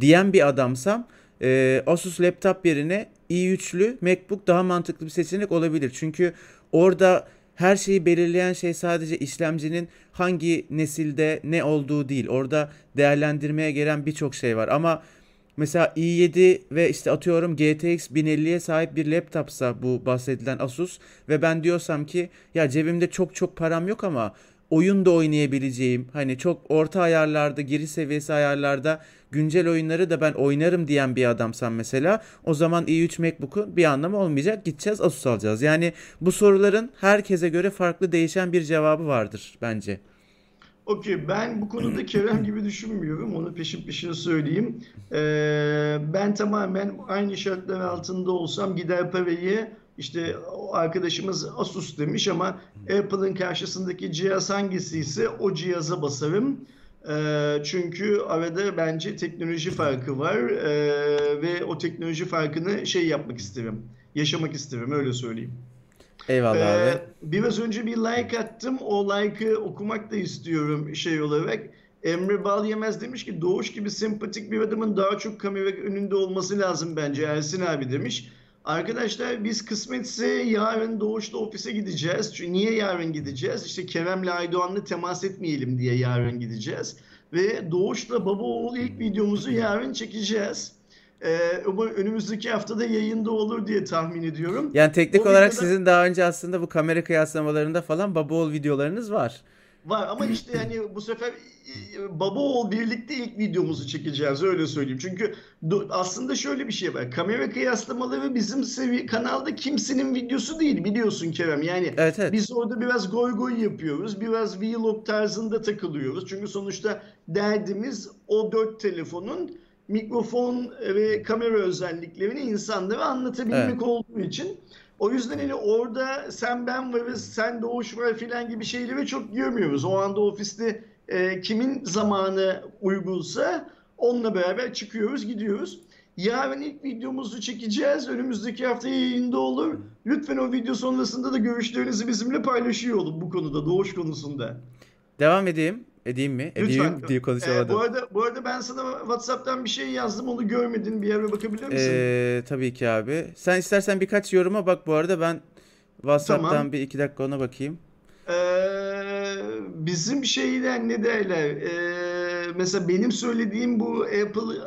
diyen bir adamsam e, Asus laptop yerine i3'lü MacBook daha mantıklı bir seçenek olabilir. Çünkü orada her şeyi belirleyen şey sadece işlemcinin hangi nesilde ne olduğu değil. Orada değerlendirmeye gelen birçok şey var. Ama mesela i7 ve işte atıyorum GTX 1050'ye sahip bir laptopsa bu bahsedilen Asus ve ben diyorsam ki ya cebimde çok çok param yok ama oyun da oynayabileceğim hani çok orta ayarlarda giriş seviyesi ayarlarda güncel oyunları da ben oynarım diyen bir adamsan mesela o zaman i3 MacBook'un bir anlamı olmayacak gideceğiz Asus alacağız. Yani bu soruların herkese göre farklı değişen bir cevabı vardır bence. Okey ben bu konuda Kerem gibi düşünmüyorum. Onu peşin peşin söyleyeyim. Ee, ben tamamen aynı şartlar altında olsam gider parayı işte arkadaşımız Asus demiş ama Apple'ın karşısındaki cihaz hangisi ise o cihaza basarım. Ee, çünkü arada bence teknoloji farkı var ee, ve o teknoloji farkını şey yapmak isterim. Yaşamak isterim öyle söyleyeyim. Eyvallah ee, abi. Biraz önce bir like attım. O like'ı okumak da istiyorum şey olarak. Emre Bal Yemez demiş ki Doğuş gibi sempatik bir adamın daha çok kamera önünde olması lazım bence Ersin abi demiş. Arkadaşlar biz kısmetse yarın Doğuş'ta ofise gideceğiz. Çünkü niye yarın gideceğiz? İşte Kerem'le Aydoğan'la temas etmeyelim diye yarın gideceğiz. Ve Doğuş'la baba oğul ilk videomuzu yarın çekeceğiz. Ee, umarım önümüzdeki haftada yayında olur diye tahmin ediyorum. Yani teknik o olarak videoda... sizin daha önce aslında bu kamera kıyaslamalarında falan baba oğul videolarınız var. Var ama işte yani bu sefer e, baba oğul birlikte ilk videomuzu çekeceğiz öyle söyleyeyim. Çünkü aslında şöyle bir şey var. Kamera kıyaslamaları bizim sevi kanalda kimsenin videosu değil biliyorsun Kerem. Yani evet, evet. biz orada biraz goy goy yapıyoruz. Biraz vlog tarzında takılıyoruz. Çünkü sonuçta derdimiz o dört telefonun mikrofon ve kamera özelliklerini insanlara anlatabilmek evet. olduğu için. O yüzden hani orada sen ben varız, sen doğuş var filan gibi şeyleri çok görmüyoruz. O anda ofiste e, kimin zamanı uygunsa onunla beraber çıkıyoruz, gidiyoruz. Yarın ilk videomuzu çekeceğiz. Önümüzdeki hafta yayında olur. Lütfen o video sonrasında da görüşlerinizi bizimle paylaşıyor olun bu konuda, doğuş konusunda. Devam edeyim. Edeyim mi? Edeyim Lütfen. diye konuşamadım. Ee, bu arada bu arada ben sana WhatsApp'tan bir şey yazdım onu görmedin. Bir yere bakabilir misin? Ee, tabii ki abi. Sen istersen birkaç yoruma bak bu arada ben WhatsApp'tan tamam. bir iki dakika ona bakayım. Ee, bizim şeyden ne derler? Ee, mesela benim söylediğim bu Apple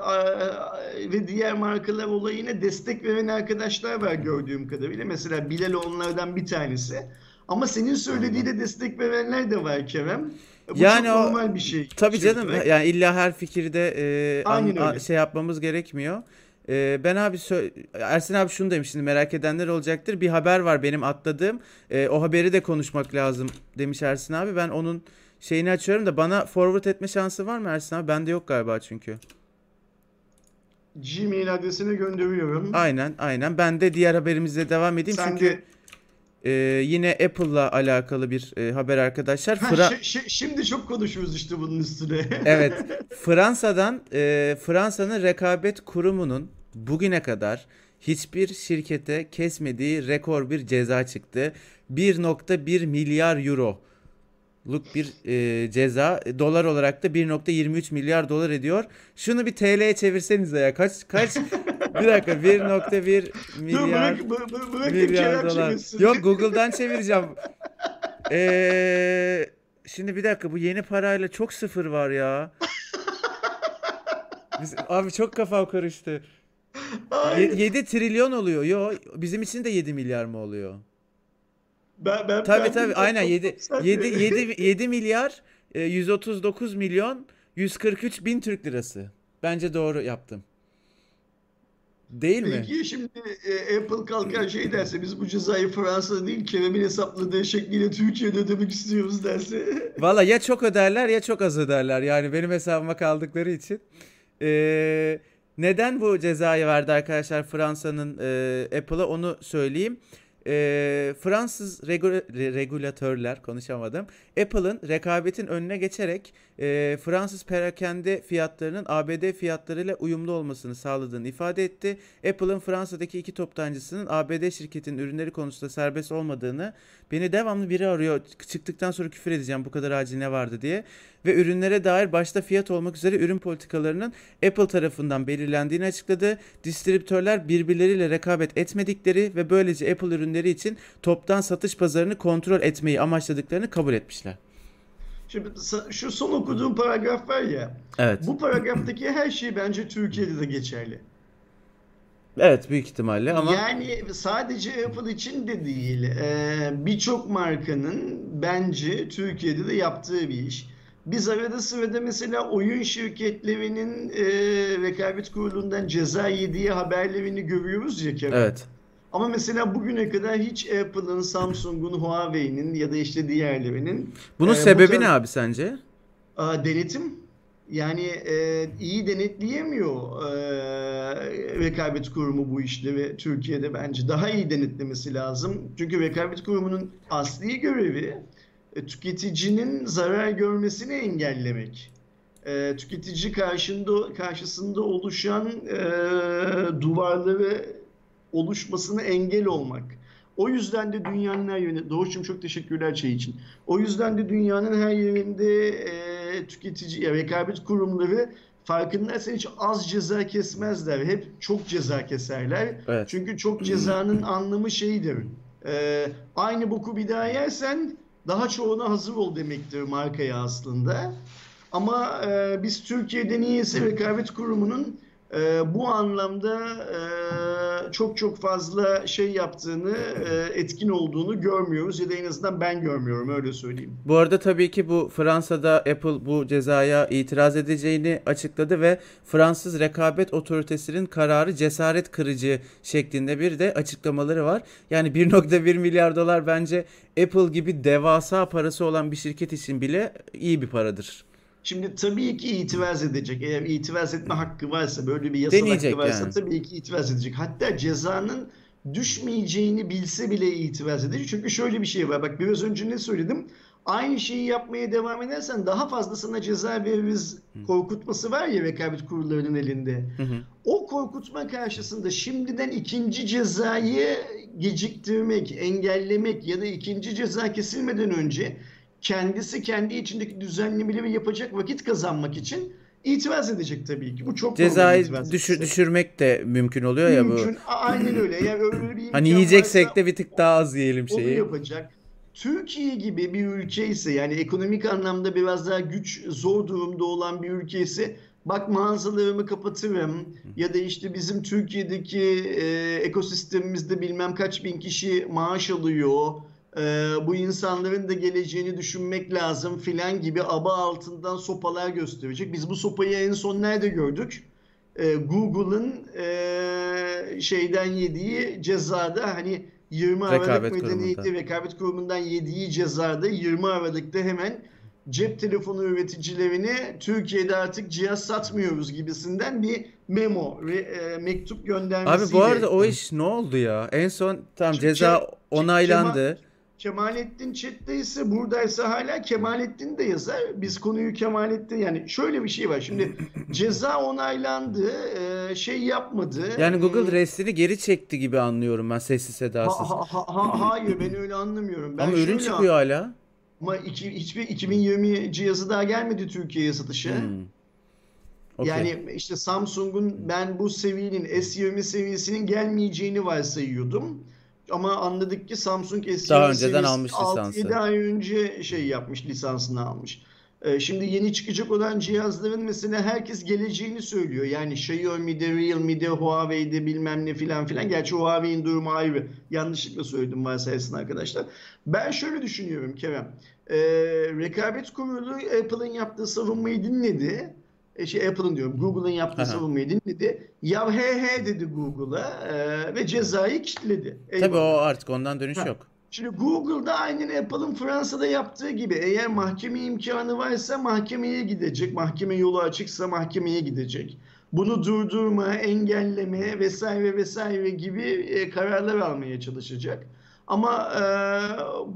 ve diğer markalar olayına destek veren arkadaşlar var gördüğüm kadarıyla. Mesela Bilal onlardan bir tanesi. Ama senin söylediği de destek verenler de var Kerem. Bu yani çok normal bir şey. Tabii canım yani illa her fikirde e, an, şey yapmamız gerekmiyor. E, ben abi Ersin abi şunu demiş şimdi merak edenler olacaktır. Bir haber var benim atladığım. E, o haberi de konuşmak lazım demiş Ersin abi. Ben onun şeyini açıyorum da bana forward etme şansı var mı Ersin abi? Bende yok galiba çünkü. Gmail adresine gönderiyorum. Aynen aynen. Ben de diğer haberimizle devam edeyim Sen çünkü de... e, yine Apple'la alakalı bir e, haber arkadaşlar. Ha, Fra- şimdi çok konuşuyoruz işte bunun üstüne. *laughs* evet. Fransa'dan e, Fransa'nın rekabet kurumunun bugüne kadar hiçbir şirkete kesmediği rekor bir ceza çıktı. 1.1 milyar euro luk bir e, ceza. Dolar olarak da 1.23 milyar dolar ediyor. Şunu bir TL'ye çevirsenize ya. Kaç kaç *laughs* bir dakika 1.1 milyar Dur, bırak, bırak, bırak milyar dolar. Çevirsin. Yok Google'dan çevireceğim. Ee, şimdi bir dakika bu yeni parayla çok sıfır var ya. Biz, abi çok kafam karıştı. Ay. 7 trilyon oluyor. Yo bizim için de 7 milyar mı oluyor? Ben, ben, tabii ben tabii aynen 7, 7, 7, 7 milyar 139 e, milyon 143 bin Türk lirası. Bence doğru yaptım. Değil Peki, mi? Peki şimdi e, Apple kalkan şey derse biz bu cezayı Fransa değil Kerem'in hesapladığı şekliyle Türkiye'de ödemek istiyoruz derse. *laughs* Valla ya çok öderler ya çok az öderler. Yani benim hesabıma kaldıkları için. Ee, neden bu cezayı verdi arkadaşlar Fransa'nın e, Apple'a onu söyleyeyim e, Fransız regula- regülatörler konuşamadım. Apple'ın rekabetin önüne geçerek e, Fransız perakende fiyatlarının ABD fiyatlarıyla uyumlu olmasını sağladığını ifade etti. Apple'ın Fransa'daki iki toptancısının ABD şirketinin ürünleri konusunda serbest olmadığını, beni devamlı biri arıyor çıktıktan sonra küfür edeceğim bu kadar acil ne vardı diye ve ürünlere dair başta fiyat olmak üzere ürün politikalarının Apple tarafından belirlendiğini açıkladı. Distribütörler birbirleriyle rekabet etmedikleri ve böylece Apple ürünleri için toptan satış pazarını kontrol etmeyi amaçladıklarını kabul etmişler. Şimdi şu son okuduğum paragraf var ya. Evet. Bu paragraftaki her şey bence Türkiye'de de geçerli. Evet büyük ihtimalle ama... Yani sadece Apple için de değil. Ee, Birçok markanın bence Türkiye'de de yaptığı bir iş. Biz arada sırada mesela oyun şirketlerinin e, rekabet kurulundan ceza yediği haberlerini görüyoruz ya Kerem. Evet. Ama mesela bugüne kadar hiç Apple'ın, Samsung'un, Huawei'nin ya da işte diğerlerinin... Bunun e, sebebi bu ne abi sence? A, denetim. Yani e, iyi denetleyemiyor e, rekabet kurumu bu işleri Türkiye'de bence. Daha iyi denetlemesi lazım. Çünkü rekabet kurumunun asli görevi e, tüketicinin zarar görmesini engellemek. E, tüketici karşında karşısında oluşan e, duvarları oluşmasını engel olmak. O yüzden de dünyanın her yerinde, Doğuş'cum çok teşekkürler şey için. O yüzden de dünyanın her yerinde e, tüketici, ya rekabet kurumları farkındaysan hiç az ceza kesmezler. Hep çok ceza keserler. Evet. Çünkü çok cezanın *clears throat* anlamı şeydir. E, aynı boku bir daha yersen daha çoğuna hazır ol demektir markaya aslında. Ama e, biz Türkiye'de niyeyse rekabet kurumunun e, bu anlamda e, çok çok fazla şey yaptığını, e, etkin olduğunu görmüyoruz ya da en azından ben görmüyorum öyle söyleyeyim. Bu arada tabii ki bu Fransa'da Apple bu cezaya itiraz edeceğini açıkladı ve Fransız Rekabet Otoritesi'nin kararı cesaret kırıcı şeklinde bir de açıklamaları var. Yani 1.1 milyar dolar bence Apple gibi devasa parası olan bir şirket için bile iyi bir paradır. Şimdi tabii ki itiraz edecek. Eğer itiraz etme hakkı varsa, böyle bir yasal Deneyecek hakkı varsa yani. tabii ki itiraz edecek. Hatta cezanın düşmeyeceğini bilse bile itiraz edecek. Çünkü şöyle bir şey var. Bak biraz önce ne söyledim? Aynı şeyi yapmaya devam edersen daha fazlasına ceza veririz korkutması var ya rekabet kurullarının elinde. Hı hı. O korkutma karşısında şimdiden ikinci cezayı geciktirmek, engellemek ya da ikinci ceza kesilmeden önce kendisi kendi içindeki düzenlemeleri yapacak vakit kazanmak için itiraz edecek tabii ki. Bu çok Cezayı düşür, düşürmek de mümkün oluyor mümkün. ya bu. Aynen öyle. Yani öyle bir hani yiyeceksek de bir tık daha az yiyelim şeyi. Onu yapacak. Türkiye gibi bir ülke ise yani ekonomik anlamda biraz daha güç zor durumda olan bir ülke ise bak mağazalarımı kapatırım ya da işte bizim Türkiye'deki e, ekosistemimizde bilmem kaç bin kişi maaş alıyor. E, bu insanların da geleceğini düşünmek lazım filan gibi aba altından sopalar gösterecek. Biz bu sopayı en son nerede gördük? E, Google'ın e, şeyden yediği cezada hani 20 Aralık Rekabet Medeniyeti kurumunda. Rekabet Kurumu'ndan yediği cezada 20 Aralık'ta hemen cep telefonu üreticilerine Türkiye'de artık cihaz satmıyoruz gibisinden bir memo ve e, mektup Abi göndermesiyle. bu arada o iş ne oldu ya? En son tam ceza onaylandı. Kemalettin chatteyse buradaysa hala Kemalettin de yazar. Biz konuyu Kemalettin yani şöyle bir şey var. Şimdi *laughs* ceza onaylandı, e, şey yapmadı. Yani E, Google restini geri çekti gibi anlıyorum ben sessiz sedasız. ha, ha, ha- hayır ben öyle anlamıyorum. Ben Ama ürün çıkıyor hala. Ama iki, hiçbir 2020 cihazı daha gelmedi Türkiye'ye satışa. Hmm. Okey. Yani işte Samsung'un ben bu seviyenin S20 seviyesinin gelmeyeceğini varsayıyordum. Ama anladık ki Samsung S20 Daha önceden almış 6-7 lisansı. ay önce şey yapmış, lisansını almış. Ee, Şimdi yeni çıkacak olan cihazların mesela herkes geleceğini söylüyor. Yani Xiaomi'de, Realme'de, Huawei'de bilmem ne filan filan. Gerçi Huawei'in durumu ayrı. Yanlışlıkla söyledim varsaysın arkadaşlar. Ben şöyle düşünüyorum Kerem. Ee, rekabet kurulu Apple'ın yaptığı savunmayı dinledi. E, şey Apple'ın diyorum Google'ın yaptığı savunmayı dinledi. Ya he he dedi Google'a e, ve cezayı kilitledi. Tabii o artık ondan dönüş Ha. yok. Şimdi Google'da aynen Apple'ın Fransa'da yaptığı gibi eğer mahkeme imkanı varsa mahkemeye gidecek. Mahkeme yolu açıksa mahkemeye gidecek. Bunu durdurma, engelleme vesaire vesaire gibi e, kararlar almaya çalışacak. Ama e,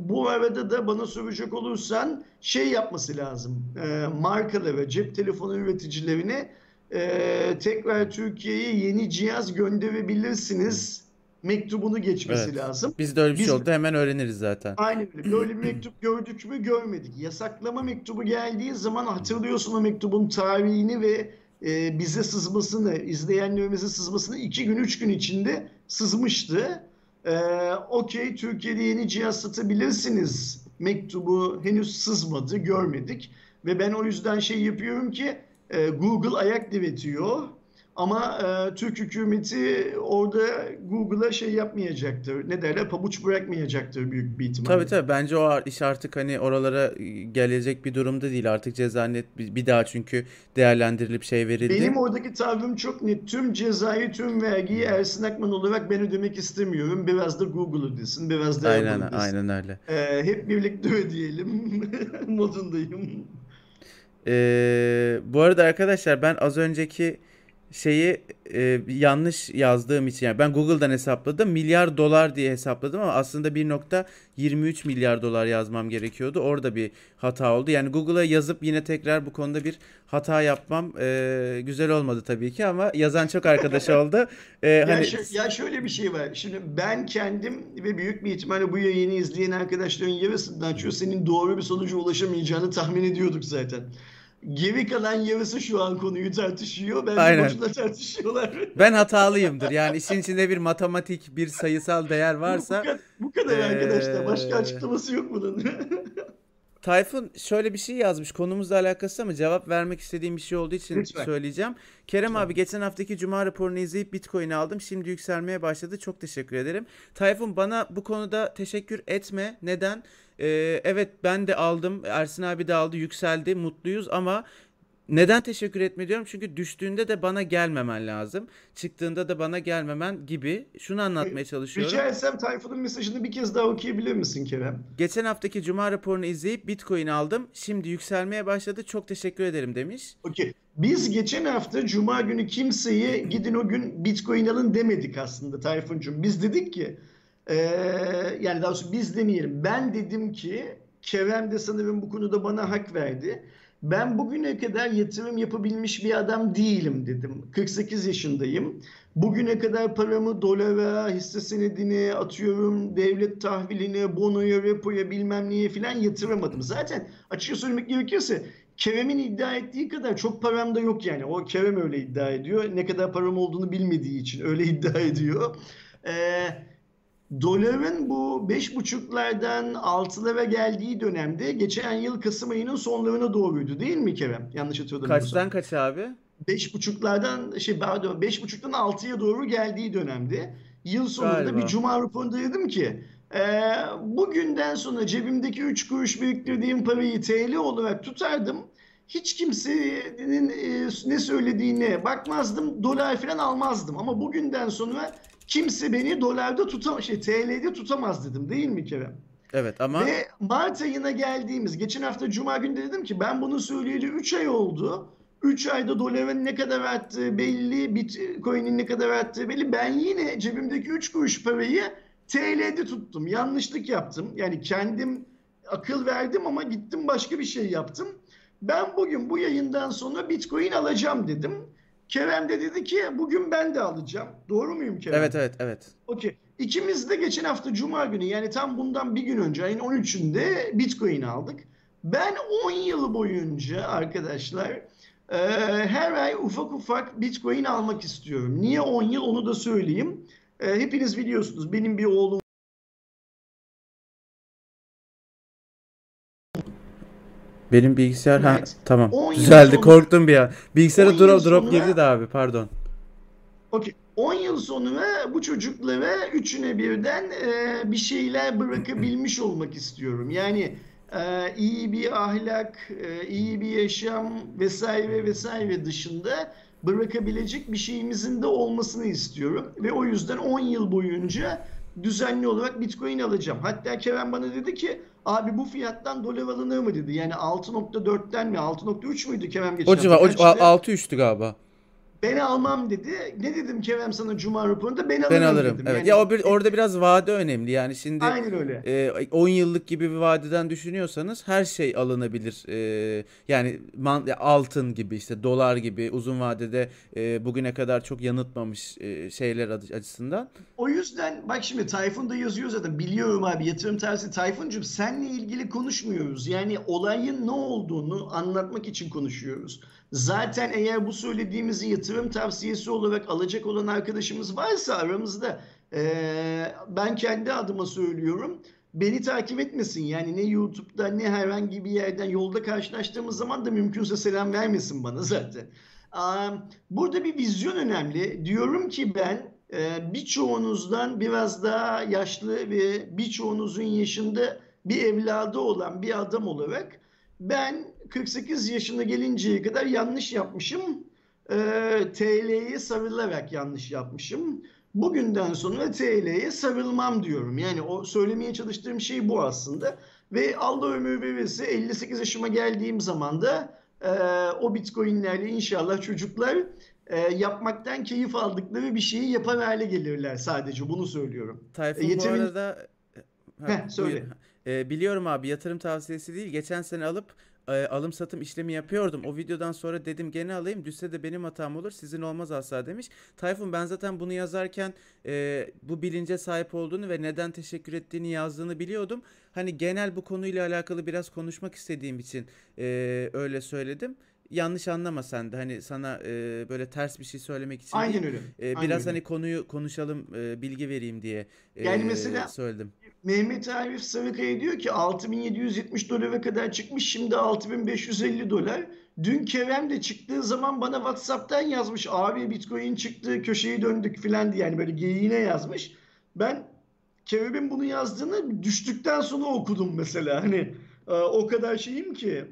bu arada da bana soracak olursan şey yapması lazım. E, markalara, cep telefonu üreticilerine e, tekrar Türkiye'ye yeni cihaz gönderebilirsiniz mektubunu geçmesi Evet. lazım. Bizde öyle bir şey Biz- oldu hemen öğreniriz zaten. Aynen öyle. Böyle bir mektup gördük mü görmedik. Yasaklama mektubu geldiği zaman hatırlıyorsun o mektubun tarihini ve e, bize sızmasını, izleyenlerimize sızmasını iki gün, üç gün içinde sızmıştı. E, Okey, Türkiye'de yeni cihaz satabilirsiniz. Mektubu henüz sızmadı, görmedik. Ve ben o yüzden şey yapıyorum ki e, Google ayak diretiyor. Ama e, Türk hükümeti orada Google'a şey yapmayacaktır. Ne derler? Pabuç bırakmayacaktır büyük bir ihtimalle. Tabii tabii bence o iş artık hani oralara gelecek bir durumda değil. Artık ceza net bir daha çünkü değerlendirilip şey verildi. Benim oradaki tavrım çok net. Tüm cezayı, tüm vergiyi Ersin Akman olarak ben ödemek istemiyorum. Biraz da Google ödesin, biraz da Aynen Apple ödesin. aynen öyle. Ee, hep birlikte ödeyelim *laughs* modundayım. Ee, bu arada arkadaşlar ben az önceki şeyi e, yanlış yazdığım için yani ben Google'dan hesapladım milyar dolar diye hesapladım ama aslında 1.23 milyar dolar yazmam gerekiyordu. Orada bir hata oldu. Yani Google'a yazıp yine tekrar bu konuda bir hata yapmam e, güzel olmadı tabii ki ama yazan çok arkadaş *laughs* oldu. E, Ya, hani şö- ya şöyle bir şey var. Şimdi ben kendim ve büyük bir ihtimalle bu yayını izleyen arkadaşların yarısından çoğu senin doğru bir sonuca ulaşamayacağını tahmin ediyorduk zaten. Geri kalan yarısı şu an konuyu tartışıyor. Bence Aynen. boşuna tartışıyorlar. ben hatalıyımdır. Yani işin içinde bir matematik, bir sayısal değer Bu varsa kadar, bu kadar arkadaşlar. Başka Ee, açıklaması yok bunun. *laughs* Tayfun şöyle bir şey yazmış konumuzla alakası ama cevap vermek istediğim bir şey olduğu için Lütfen. söyleyeceğim. Kerem Lütfen. abi geçen haftaki Cuma raporunu izleyip Bitcoin aldım. Şimdi yükselmeye başladı. Çok teşekkür ederim. Tayfun bana bu konuda teşekkür etme. Neden? Ee, evet ben de aldım. Ersin abi de aldı. Yükseldi. Mutluyuz ama neden teşekkür etme diyorum? Çünkü düştüğünde de bana gelmemen lazım. Çıktığında da bana gelmemen gibi. Şunu anlatmaya çalışıyorum. Rica etsem Tayfun'un mesajını bir kez daha okuyabilir misin Kerem? Geçen haftaki Cuma raporunu izleyip Bitcoin aldım. Şimdi yükselmeye başladı. Çok teşekkür ederim demiş. Okey. Biz geçen hafta Cuma günü kimseye gidin o gün Bitcoin alın demedik aslında Tayfuncuğum. Biz dedik ki eee, yani daha doğrusu biz demeyelim. Ben dedim ki Kerem de sanırım bu konuda bana hak verdi. Ben bugüne kadar yatırım yapabilmiş bir adam değilim dedim. 48 yaşındayım. Bugüne kadar paramı dolara, hisse senedine atıyorum, devlet tahviline, bonoya, repoya bilmem neye falan yatıramadım. Zaten açıkça söylemek gerekirse Kerem'in iddia ettiği kadar çok param da yok yani. O Kerem öyle iddia ediyor. Ne kadar param olduğunu bilmediği için öyle *laughs* iddia ediyor. Ee, Doların bu beş buçuklardan altılara geldiği dönemde geçen yıl Kasım ayının sonlarına doğruydu değil mi Kerem? Yanlış hatırlamıyorsam. Kaçtan kaç abi? Beş buçuklardan şey pardon beş buçuktan altıya doğru geldiği dönemde yıl sonunda Galiba. bir cuma raporunda dedim ki e, bugünden sonra cebimdeki üç kuruş biriktirdiğim parayı TL olarak tutardım. Hiç kimsenin e, ne söylediğine bakmazdım. Dolar falan almazdım. Ama bugünden sonra kimse beni dolarda tutam şey TL'de tutamaz dedim değil mi Kerem? Evet ama Ve Mart ayına geldiğimiz geçen hafta Cuma günü dedim ki ben bunu söyleyeli 3 ay oldu. 3 ayda doların ne kadar arttığı belli, Bitcoin'in ne kadar arttığı belli. Ben yine cebimdeki 3 kuruş parayı TL'de tuttum. Yanlışlık yaptım. Yani kendim akıl verdim ama gittim başka bir şey yaptım. Ben bugün bu yayından sonra Bitcoin alacağım dedim. Kerem de dedi ki bugün ben de alacağım. Doğru muyum Kerem? evet evet evet. Okey. İkimiz de geçen hafta Cuma günü yani tam bundan bir gün önce ayın 13'ünde Bitcoin aldık. Ben 10 yıl boyunca arkadaşlar e, her ay ufak ufak Bitcoin almak istiyorum. Niye 10 yıl onu da söyleyeyim. E, hepiniz biliyorsunuz benim bir oğlum Benim bilgisayar ha Evet. tamam. 10 yıl Düzeldi. sonra- Korktum bir an. Bilgisayara 10 yıl drop drop sonra- girdi de abi pardon. Okey. 10 yıl sonra bu çocuklara üçüne birden e, bir şeyler bırakabilmiş olmak istiyorum. Yani e, iyi bir ahlak, e, iyi bir yaşam vesaire vesaire dışında bırakabilecek bir şeyimizin de olmasını istiyorum. Ve o yüzden 10 yıl boyunca düzenli olarak Bitcoin alacağım. Hatta Kerem bana dedi ki abi bu fiyattan dolar alınır mı dedi. Yani 6.4'ten mi 6.3 müydü Kerem geçen O civar o, hafta? o Kaçtı? 6-3'tü galiba. Ben almam dedi. Ne dedim Kerem sana Cuma raporunda? Ben alırım Ben alırım. dedim. Evet. Yani- Ya o bir, orada biraz vade önemli. Yani şimdi Aynen öyle. e, 10 yıllık gibi bir vadeden düşünüyorsanız her şey alınabilir. E, yani man- altın gibi işte dolar gibi uzun vadede e, bugüne kadar çok yanıltmamış e, şeyler açısından. O yüzden bak şimdi Tayfun da yazıyor zaten. Biliyorum abi yatırım tavsiyesi. Tayfuncuğum seninle ilgili konuşmuyoruz. Yani olayın ne olduğunu anlatmak için konuşuyoruz. Zaten eğer bu söylediğimizi yatırım tavsiyesi olarak alacak olan arkadaşımız varsa aramızda eee, ben kendi adıma söylüyorum. Beni takip etmesin. Yani ne YouTube'da ne herhangi bir yerden yolda karşılaştığımız zaman da mümkünse selam vermesin bana zaten. Burada bir vizyon önemli. Diyorum ki ben e, birçoğunuzdan biraz daha yaşlı ve birçoğunuzun yaşında bir evladı olan bir adam olarak ben 48 yaşına gelinceye kadar yanlış yapmışım. E, TL'ye sarılarak yanlış yapmışım. Bugünden sonra TL'ye sarılmam diyorum. Yani o söylemeye çalıştığım şey bu aslında. Ve Allah ömür verirse 58 yaşıma geldiğim zaman da e, o bitcoinlerle inşallah çocuklar e, yapmaktan keyif aldıkları bir şeyi yapar hale gelirler sadece bunu söylüyorum. Tayfun E, bu yatırım- arada Ha, Heh, söyle. buyur. E, biliyorum abi yatırım tavsiyesi değil. Geçen sene alıp e, alım satım işlemi yapıyordum. O videodan sonra dedim gene alayım. Düşse de benim hatam olur. Sizin olmaz asla demiş. Tayfun ben zaten bunu yazarken e, bu bilince sahip olduğunu ve neden teşekkür ettiğini yazdığını biliyordum. Hani genel bu konuyla alakalı biraz konuşmak istediğim için e, öyle söyledim. Yanlış anlama sen de hani sana e, böyle ters bir şey söylemek için değil. Aynen öyle. E, Aynen biraz öyle. hani konuyu konuşalım, e, bilgi vereyim diye e, Yani mesela- söyledim. Mehmet Arif Sarıkaya diyor ki 6770 dolara kadar çıkmış şimdi 6550 dolar. Dün Kerem de çıktığı zaman bana WhatsApp'tan yazmış abi Bitcoin çıktı köşeyi döndük filan diye yani böyle geyiğine yazmış. Ben Kerem'in bunu yazdığını düştükten sonra okudum mesela hani e, o kadar şeyim ki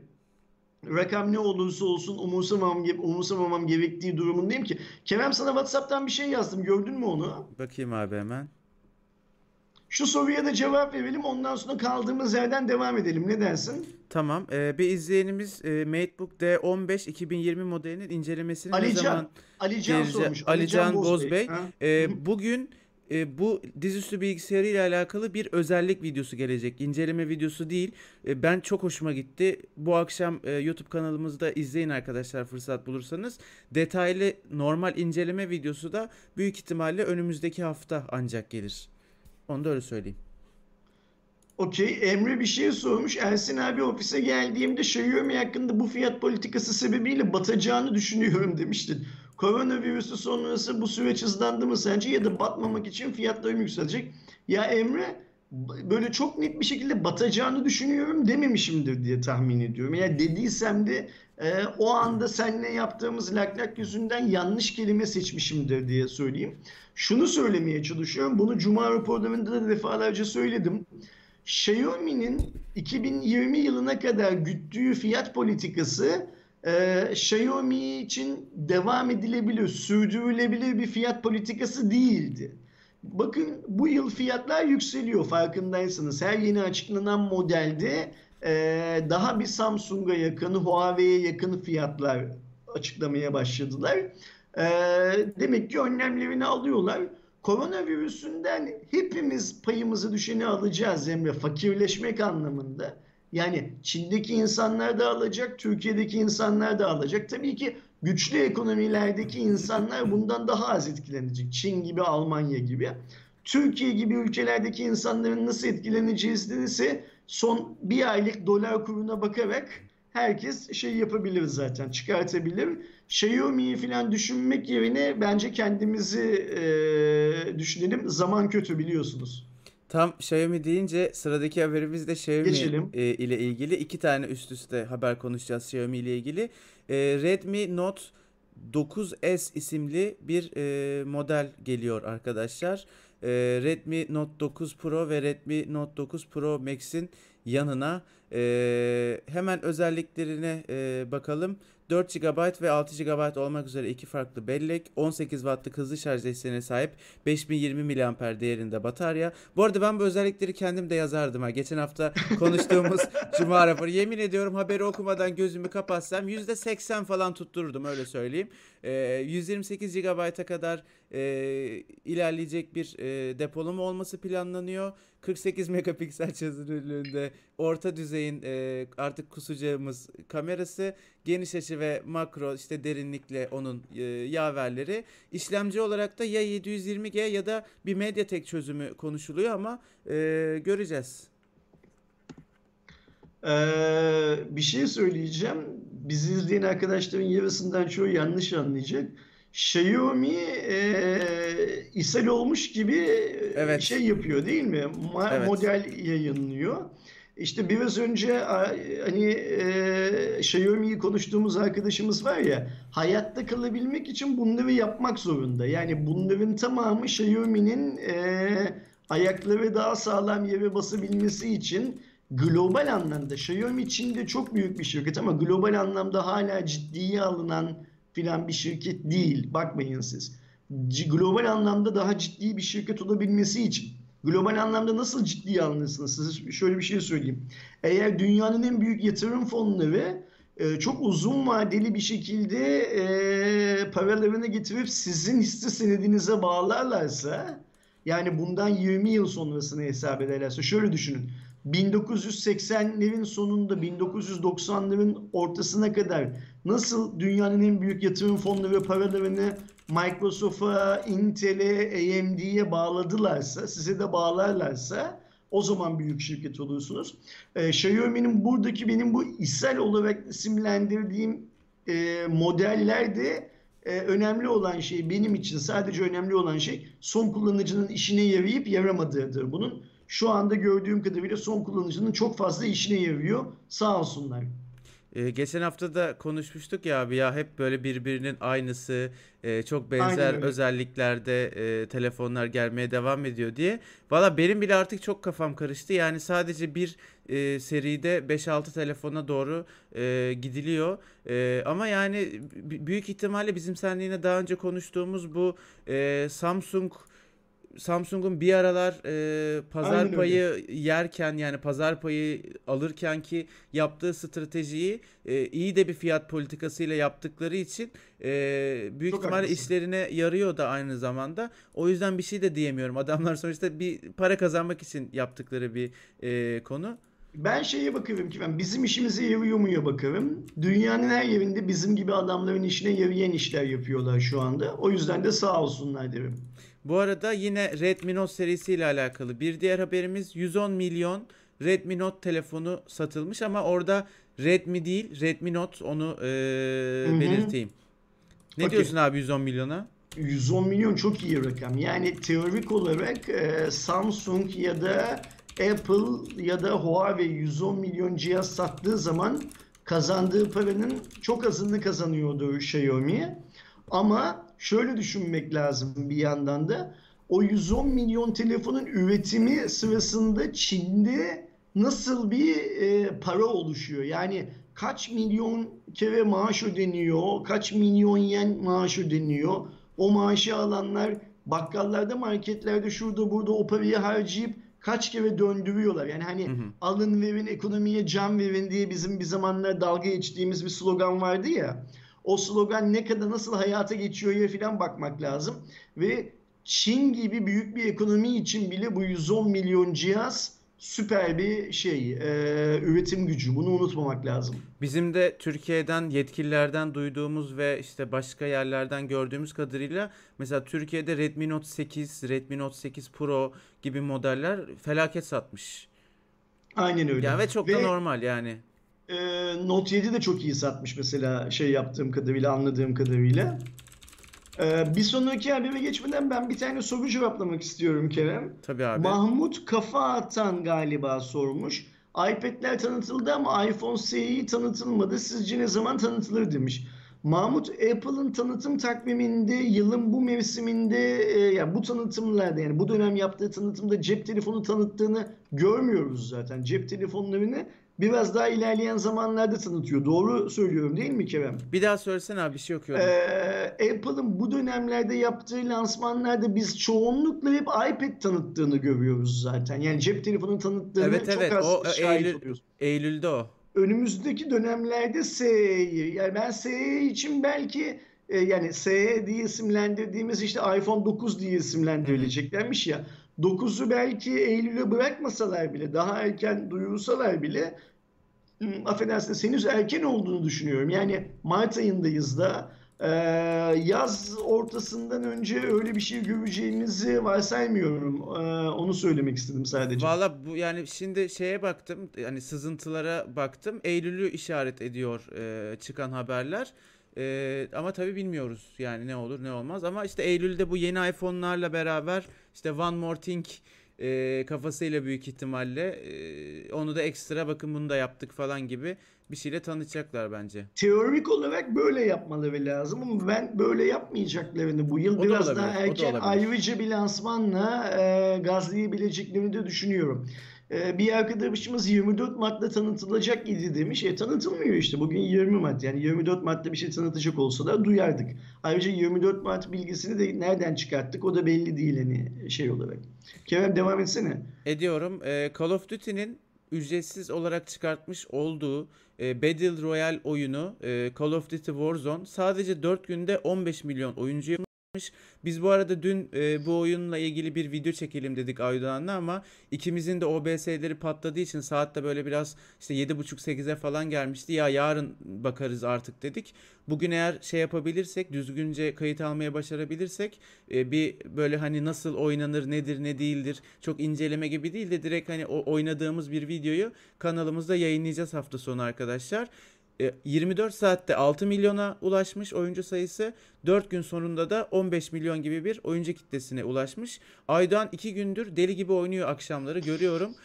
rakam ne olursa olsun umursamam, umursamamam gerektiği durumundayım ki. Kerem sana WhatsApp'tan bir şey yazdım gördün mü onu? Bakayım abi hemen. Şu soruya da cevap verelim ondan sonra kaldığımız yerden devam edelim ne dersin? Tamam. e, bir izleyenimiz e, MateBook D15 2020 modelinin incelemesini ne Alican, zaman Alican gelece- sormuş. Alican Bozbey. Ha? E, Hı hı. bugün e, bu dizüstü bilgisayarı ile alakalı bir özellik videosu gelecek. İnceleme videosu değil. E, ben çok hoşuma gitti. Bu akşam e, YouTube kanalımızda izleyin arkadaşlar fırsat bulursanız. Detaylı normal inceleme videosu da büyük ihtimalle önümüzdeki hafta ancak gelir. Onu da öyle söyleyeyim. Okey. Emre bir şey sormuş. Ersin abi ofise geldiğimde Xiaomi hakkında bu fiyat politikası sebebiyle batacağını düşünüyorum demiştin. Koronavirüsü sonrası bu süreç hızlandı mı sence ya da batmamak için fiyatları yükselecek? Ya Emre böyle çok net bir şekilde batacağını düşünüyorum dememişimdir diye tahmin ediyorum. Yani dediysem de e, o anda seninle yaptığımız lak lak yüzünden yanlış kelime seçmişimdir diye söyleyeyim. Şunu söylemeye çalışıyorum. Bunu Cuma raporlarında da defalarca söyledim. Xiaomi'nin 2020 yılına kadar güttüğü fiyat politikası e, Xiaomi için devam edilebilir, sürdürülebilir bir fiyat politikası değildi. Bakın bu yıl fiyatlar yükseliyor farkındaysanız. Her yeni açıklanan modelde e, daha bir Samsung'a yakın, Huawei'ye yakın fiyatlar açıklamaya başladılar. E, demek ki önlemlerini alıyorlar. Koronavirüsünden hepimiz payımızı düşeni alacağız Emre. Fakirleşmek anlamında. Yani Çin'deki insanlar da alacak, Türkiye'deki insanlar da alacak. Tabii ki güçlü ekonomilerdeki insanlar bundan daha az etkilenecek. Çin gibi, Almanya gibi. Türkiye gibi ülkelerdeki insanların nasıl etkileneceği ise son bir aylık dolar kuruna bakarak herkes şey yapabilir zaten çıkartabilir. Xiaomi'yi falan düşünmek yerine bence kendimizi e, düşünelim. Zaman kötü biliyorsunuz. Tam Xiaomi deyince sıradaki haberimiz de Xiaomi Geçelim. E, ile ilgili. iki tane üst üste haber konuşacağız Xiaomi ile ilgili. E, Redmi Note 9S isimli bir e, model geliyor arkadaşlar. E, Redmi Note 9 Pro ve Redmi Note 9 Pro Max'in yanına e, hemen özelliklerine e, bakalım. 4 GB ve 6 GB olmak üzere iki farklı bellek, 18 Watt'lık hızlı şarj desteğine sahip 5020 mAh değerinde batarya. Bu arada ben bu özellikleri kendim de yazardım ha. Geçen hafta *laughs* konuştuğumuz Cuma raporu. Yemin ediyorum haberi okumadan gözümü kapatsam %80 falan tuttururdum öyle söyleyeyim. E, 128 GB'a kadar e, ilerleyecek bir e, depolama olması planlanıyor. 48 megapiksel çözünürlüğünde orta düzeyin e, artık kusacağımız kamerası geniş açı ve makro işte derinlikle onun e, yaverleri işlemci olarak da ya 720G ya da bir MediaTek çözümü konuşuluyor ama e, göreceğiz. Ee, bir şey söyleyeceğim. Bizi izleyen arkadaşların yarısından çoğu yanlış anlayacak. Xiaomi e, ishal olmuş gibi evet. şey yapıyor değil mi? Ma- evet. Model yayınlıyor. İşte biraz önce hani e, Xiaomi'yi konuştuğumuz arkadaşımız var ya hayatta kalabilmek için bunları yapmak zorunda. Yani bunların tamamı Xiaomi'nin e, ayakları daha sağlam yere basabilmesi için global anlamda Xiaomi Çin'de çok büyük bir şirket ama global anlamda hala ciddiye alınan filan bir şirket değil. Bakmayın siz. Global anlamda daha ciddi bir şirket olabilmesi için global anlamda nasıl ciddiye alınırsınız? Size şöyle bir şey söyleyeyim. Eğer dünyanın en büyük yatırım fonları e, çok uzun vadeli bir şekilde e, paralarını getirip sizin hisse senedinize bağlarlarsa yani bundan 20 yıl sonrasını hesap ederlerse şöyle düşünün. 1980'lerin sonunda 1990'ların ortasına kadar nasıl dünyanın en büyük yatırım fonları paralarını Microsoft'a, Intel'e, AMD'ye bağladılarsa, size de bağlarlarsa o zaman büyük şirket olursunuz. Ee, Xiaomi'nin buradaki benim bu ishal olarak isimlendirdiğim e, modellerde e, önemli olan şey benim için sadece önemli olan şey son kullanıcının işine yarayıp yaramadığıdır bunun. Şu anda gördüğüm kadarıyla son kullanıcının çok fazla işine yarıyor. Sağ olsunlar. Ee, geçen hafta da konuşmuştuk ya abi ya hep böyle birbirinin aynısı e, çok benzer özelliklerde e, telefonlar gelmeye devam ediyor diye. Valla benim bile artık çok kafam karıştı. Yani sadece bir e, seride 5-6 telefona doğru e, gidiliyor. E, ama yani büyük ihtimalle bizim seninle daha önce konuştuğumuz bu e, Samsung Samsung'un bir aralar e, pazar Aynen payı öyle. yerken yani pazar payı alırken ki yaptığı stratejiyi e, iyi de bir fiyat politikasıyla yaptıkları için e, büyük Çok ihtimalle haklısın. işlerine yarıyor da aynı zamanda. O yüzden bir şey de diyemiyorum. Adamlar sonuçta bir para kazanmak için yaptıkları bir e, konu. Ben şeye bakıyorum ki ben bizim işimize yarıyor muya bakarım. Dünyanın her yerinde bizim gibi adamların işine yarayan işler yapıyorlar şu anda. O yüzden de sağ olsunlar derim. Bu arada yine Redmi Note serisiyle alakalı bir diğer haberimiz 110 milyon Redmi Note telefonu satılmış ama orada Redmi değil Redmi Note onu e, belirteyim. Ne Okey. diyorsun abi 110 milyona? 110 milyon çok iyi rakam. Yani teorik olarak e, Samsung ya da Apple ya da Huawei 110 milyon cihaz sattığı zaman kazandığı paranın çok azını kazanıyordu Xiaomi. Ama şöyle düşünmek lazım bir yandan da o 110 milyon telefonun üretimi sırasında Çin'de nasıl bir e, para oluşuyor? Yani kaç milyon kere maaş ödeniyor, kaç milyon yen maaş ödeniyor? O maaşı alanlar bakkallarda, marketlerde, şurada burada o parayı harcayıp kaç kere döndürüyorlar. Yani hani Hı hı. alın verin, ekonomiye can verin diye bizim bir zamanlar dalga geçtiğimiz bir slogan vardı ya. O slogan ne kadar nasıl hayata geçiyor ya filan bakmak lazım. Ve Çin gibi büyük bir ekonomi için bile bu 110 milyon cihaz süper bir şey, e, üretim gücü. Bunu unutmamak lazım. Bizim de Türkiye'den yetkililerden duyduğumuz ve işte başka yerlerden gördüğümüz kadarıyla mesela Türkiye'de Redmi Note 8, Redmi Note 8 Pro gibi modeller felaket satmış. Aynen öyle. Yani ve çok da Ve- normal yani. Ee, Note 7 de çok iyi satmış mesela şey yaptığım kadarıyla anladığım kadarıyla. Ee, bir sonraki habere geçmeden ben bir tane soru cevaplamak istiyorum Kerem. Tabii abi. Mahmut Kafa Atan galiba sormuş. iPad'ler tanıtıldı ama iPhone SE'yi tanıtılmadı. Sizce ne zaman tanıtılır demiş. Mahmut Apple'ın tanıtım takviminde yılın bu mevsiminde e, ya bu tanıtımlarda yani bu dönem yaptığı tanıtımda cep telefonu tanıttığını görmüyoruz zaten. Cep telefonlarını biraz daha ilerleyen zamanlarda tanıtıyor. Doğru söylüyorum değil mi Kerem? Bir daha söylesene abi bir şey okuyordum. Ee, Apple'ın bu dönemlerde yaptığı lansmanlarda biz çoğunlukla hep iPad tanıttığını görüyoruz zaten. Yani cep telefonu tanıttığını Evet, çok evet. az O, e, şahit Eylül- oluyoruz. Eylül'de o. Önümüzdeki dönemlerde SE'yi yani ben SE için belki e, yani SE diye isimlendirdiğimiz işte iPhone 9 diye isimlendirileceklermiş ya. 9'u belki Eylül'e bırakmasalar bile daha erken duyursalar bile hmm, affedersiniz henüz erken olduğunu düşünüyorum. Yani Mart ayındayız da e, yaz ortasından önce öyle bir şey göreceğimizi varsaymıyorum. E, onu söylemek istedim sadece. Valla bu yani şimdi şeye baktım yani sızıntılara baktım Eylül'ü işaret ediyor e, çıkan haberler. E, ama tabii bilmiyoruz yani ne olur ne olmaz ama işte Eylül'de bu yeni iPhone'larla beraber işte One More Thing e, kafasıyla büyük ihtimalle e, onu da ekstra bakın bunu da yaptık falan gibi bir şeyle tanıtacaklar bence. Teorik olarak böyle yapmaları lazım ama ben böyle yapmayacaklarını bu yıl O da biraz olabilir, daha da erken olabilir. ayrıca bir lansmanla e, gazlayabileceklerini de düşünüyorum. E, bir arkadaşımız 24 Mart'ta tanıtılacak idi demiş. E tanıtılmıyor işte. Bugün 20 Mart. Yani 24 Mart'ta bir şey tanıtacak olsa da duyardık. Ayrıca 24 Mart bilgisini de nereden çıkarttık o da belli değil hani şey olarak. Kerem devam etsene. Ediyorum. Ee, Call of Duty'nin ücretsiz olarak çıkartmış olduğu e, Battle Royale oyunu e, Call of Duty Warzone sadece 4 günde 15 milyon oyuncu yapmış. Biz bu arada dün e, bu oyunla ilgili bir video çekelim dedik Aydoğan'la ama ikimizin de OBS'leri patladığı için saatte böyle biraz işte 7.30-8'e falan gelmişti. Ya yarın bakarız artık dedik. Bugün eğer şey yapabilirsek, düzgünce kayıt almaya başarabilirsek e, bir böyle hani nasıl oynanır, nedir, ne değildir çok inceleme gibi değil de direkt hani o oynadığımız bir videoyu kanalımızda yayınlayacağız hafta sonu arkadaşlar. E, 24 saatte 6 milyona ulaşmış oyuncu sayısı. 4 gün sonunda da 15 milyon gibi bir oyuncu kitlesine ulaşmış. Aydoğan 2 gündür deli gibi oynuyor akşamları görüyorum.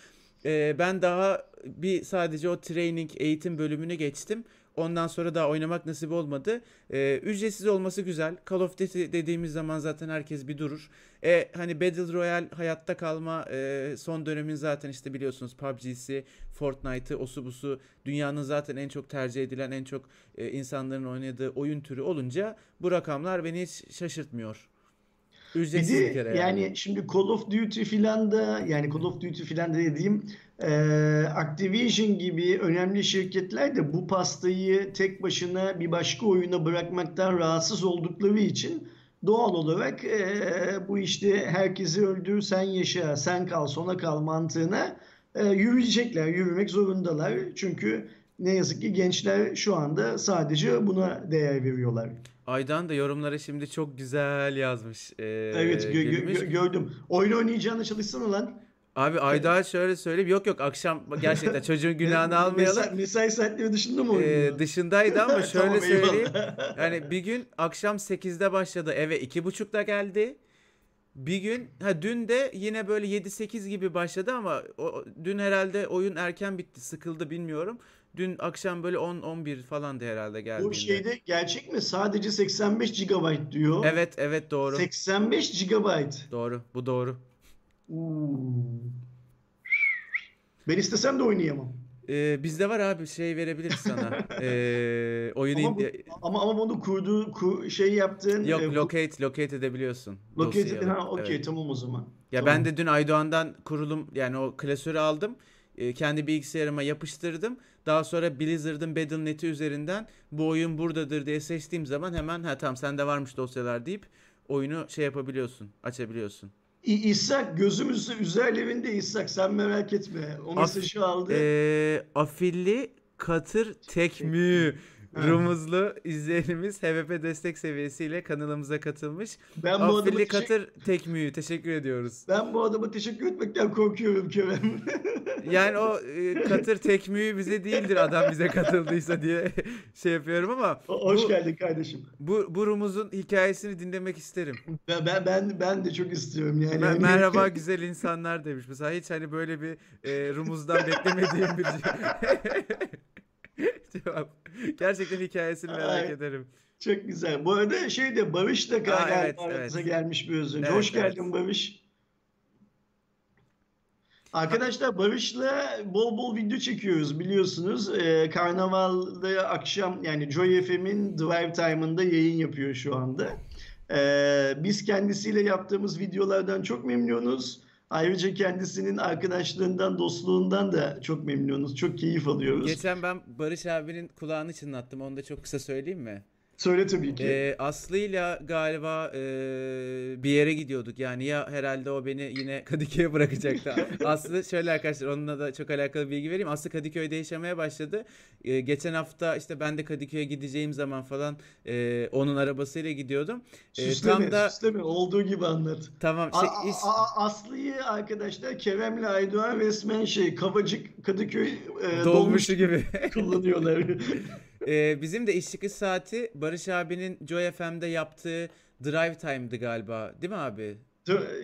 E, ben daha bir sadece o training eğitim bölümünü geçtim. Ondan sonra daha oynamak nasip olmadı. E, ücretsiz olması güzel. Call of Duty dediğimiz zaman zaten herkes bir durur. E, hani Battle Royale hayatta kalma e, son dönemin zaten işte biliyorsunuz PUBG'si, Fortnite'ı, osu busu dünyanın zaten en çok tercih edilen, en çok e, insanların oynadığı oyun türü olunca bu rakamlar beni hiç şaşırtmıyor. Bir Ücretsiz bir de kere yani yani. şimdi Call of Duty filan da yani Call of Duty filan da dediğim e, Activision gibi önemli şirketler de bu pastayı tek başına bir başka oyuna bırakmaktan rahatsız oldukları için doğal olarak e, bu işte herkesi öldür sen yaşa sen kal sona kal mantığına e, yürüyecekler yürümek zorundalar çünkü ne yazık ki gençler şu anda sadece buna değer veriyorlar. Aydan da yorumlara şimdi çok güzel yazmış. E, Evet gö- gö- gördüm. Oyun oynayacağına çalışsana lan. Abi Aydoğan şöyle söyleyeyim. Yok yok akşam gerçekten *laughs* çocuğun günahını almayalım. Mesai, mesai saatleri dışında mı Ee, oynuyor? dışındaydı ama *laughs* şöyle Tamam, söyleyeyim. Yani bir gün akşam 8'de başladı eve 2.30'da geldi. Bir gün ha dün de yine böyle 7-8 gibi başladı ama o, dün herhalde oyun erken bitti sıkıldı bilmiyorum. Dün akşam böyle 10-11 falan da herhalde geldiğinde. Bu şeyde gerçek mi? Sadece 85 GB diyor. Evet evet doğru. 85 GB. Doğru bu doğru. Ben istesem de oynayamam. Ee, bizde var abi şey verebiliriz sana. *laughs* Ee, oyunu Ama, bu, ama ama bunu kurduğu ku- şey yaptığın Yok e, locate locate edebiliyorsun. locate edin. ha okey Evet. tamam o zaman. Ya Tamam. ben de dün Aydoğan'dan kurulum yani o klasörü aldım. E, kendi bilgisayarıma yapıştırdım. Daha sonra Blizzard'ın Battle.net'i üzerinden bu oyun buradadır diye seçtiğim zaman hemen ha tamam sende varmış dosyalar deyip oyunu şey yapabiliyorsun, açabiliyorsun. İ- İshak gözümüz üzerlerinde İshak sen merak etme. O Af- mesajı aldı. Ee, afilli katır tekmü Ha. Rumuzlu izleyenimiz HVP destek seviyesiyle kanalımıza katılmış. ben bu adama teşekkür, katır tekmüyü teşekkür ediyoruz. ben bu adama teşekkür etmekten korkuyorum Kerem. *laughs* Yani o e, katır tekmüyü bize değildir adam bize katıldıysa diye *laughs* şey yapıyorum ama Hoş bu, geldin kardeşim. bu, bu rumuzun hikayesini dinlemek isterim. Ben, ben ben ben de çok istiyorum yani. Hani- merhaba *laughs* güzel insanlar demiş. Mesela hiç hani böyle bir e, rumuzdan beklemediğim bir *laughs* cevap. Gerçekten hikayesini merak Ay. ederim. Çok güzel. Bu arada şey de Barış da galiba evet, aramıza evet. gelmiş bir özür. Evet, Hoş geldin evet. Barış. Arkadaşlar Barış'la bol bol video çekiyoruz biliyorsunuz. Ee, Karnaval'da akşam yani Joy FM'in Drive Time'ında yayın yapıyor şu anda. Ee, biz kendisiyle yaptığımız videolardan çok memnunuz. Ayrıca kendisinin arkadaşlığından, dostluğundan da çok memnunuz. Çok keyif alıyoruz. Geçen ben Barış abinin kulağını çınlattım. Onu da çok kısa söyleyeyim mi? Söyle tabii ki. Ee, Aslı'yla galiba e, bir yere gidiyorduk. Yani ya herhalde o beni yine *laughs* Kadıköy'e bırakacaktı. *laughs* Aslı şöyle arkadaşlar onunla da çok alakalı bilgi vereyim. Aslı Kadıköy'de yaşamaya başladı. Ee, geçen hafta işte ben de Kadıköy'e gideceğim zaman falan e, onun arabasıyla gidiyordum. Ee, süsleme, tam da süsleme. Olduğu gibi anlat. tamam şey, a- is- a- Aslı'yı arkadaşlar Kerem'le Aydoğan resmen şey Kavacık Kadıköy e, dolmuş dolmuşu gibi. *laughs* kullanıyorlar. Ee, bizim de iş çıkış saati Barış abinin Joy FM'de yaptığı Drive Time'dı galiba. Değil mi abi?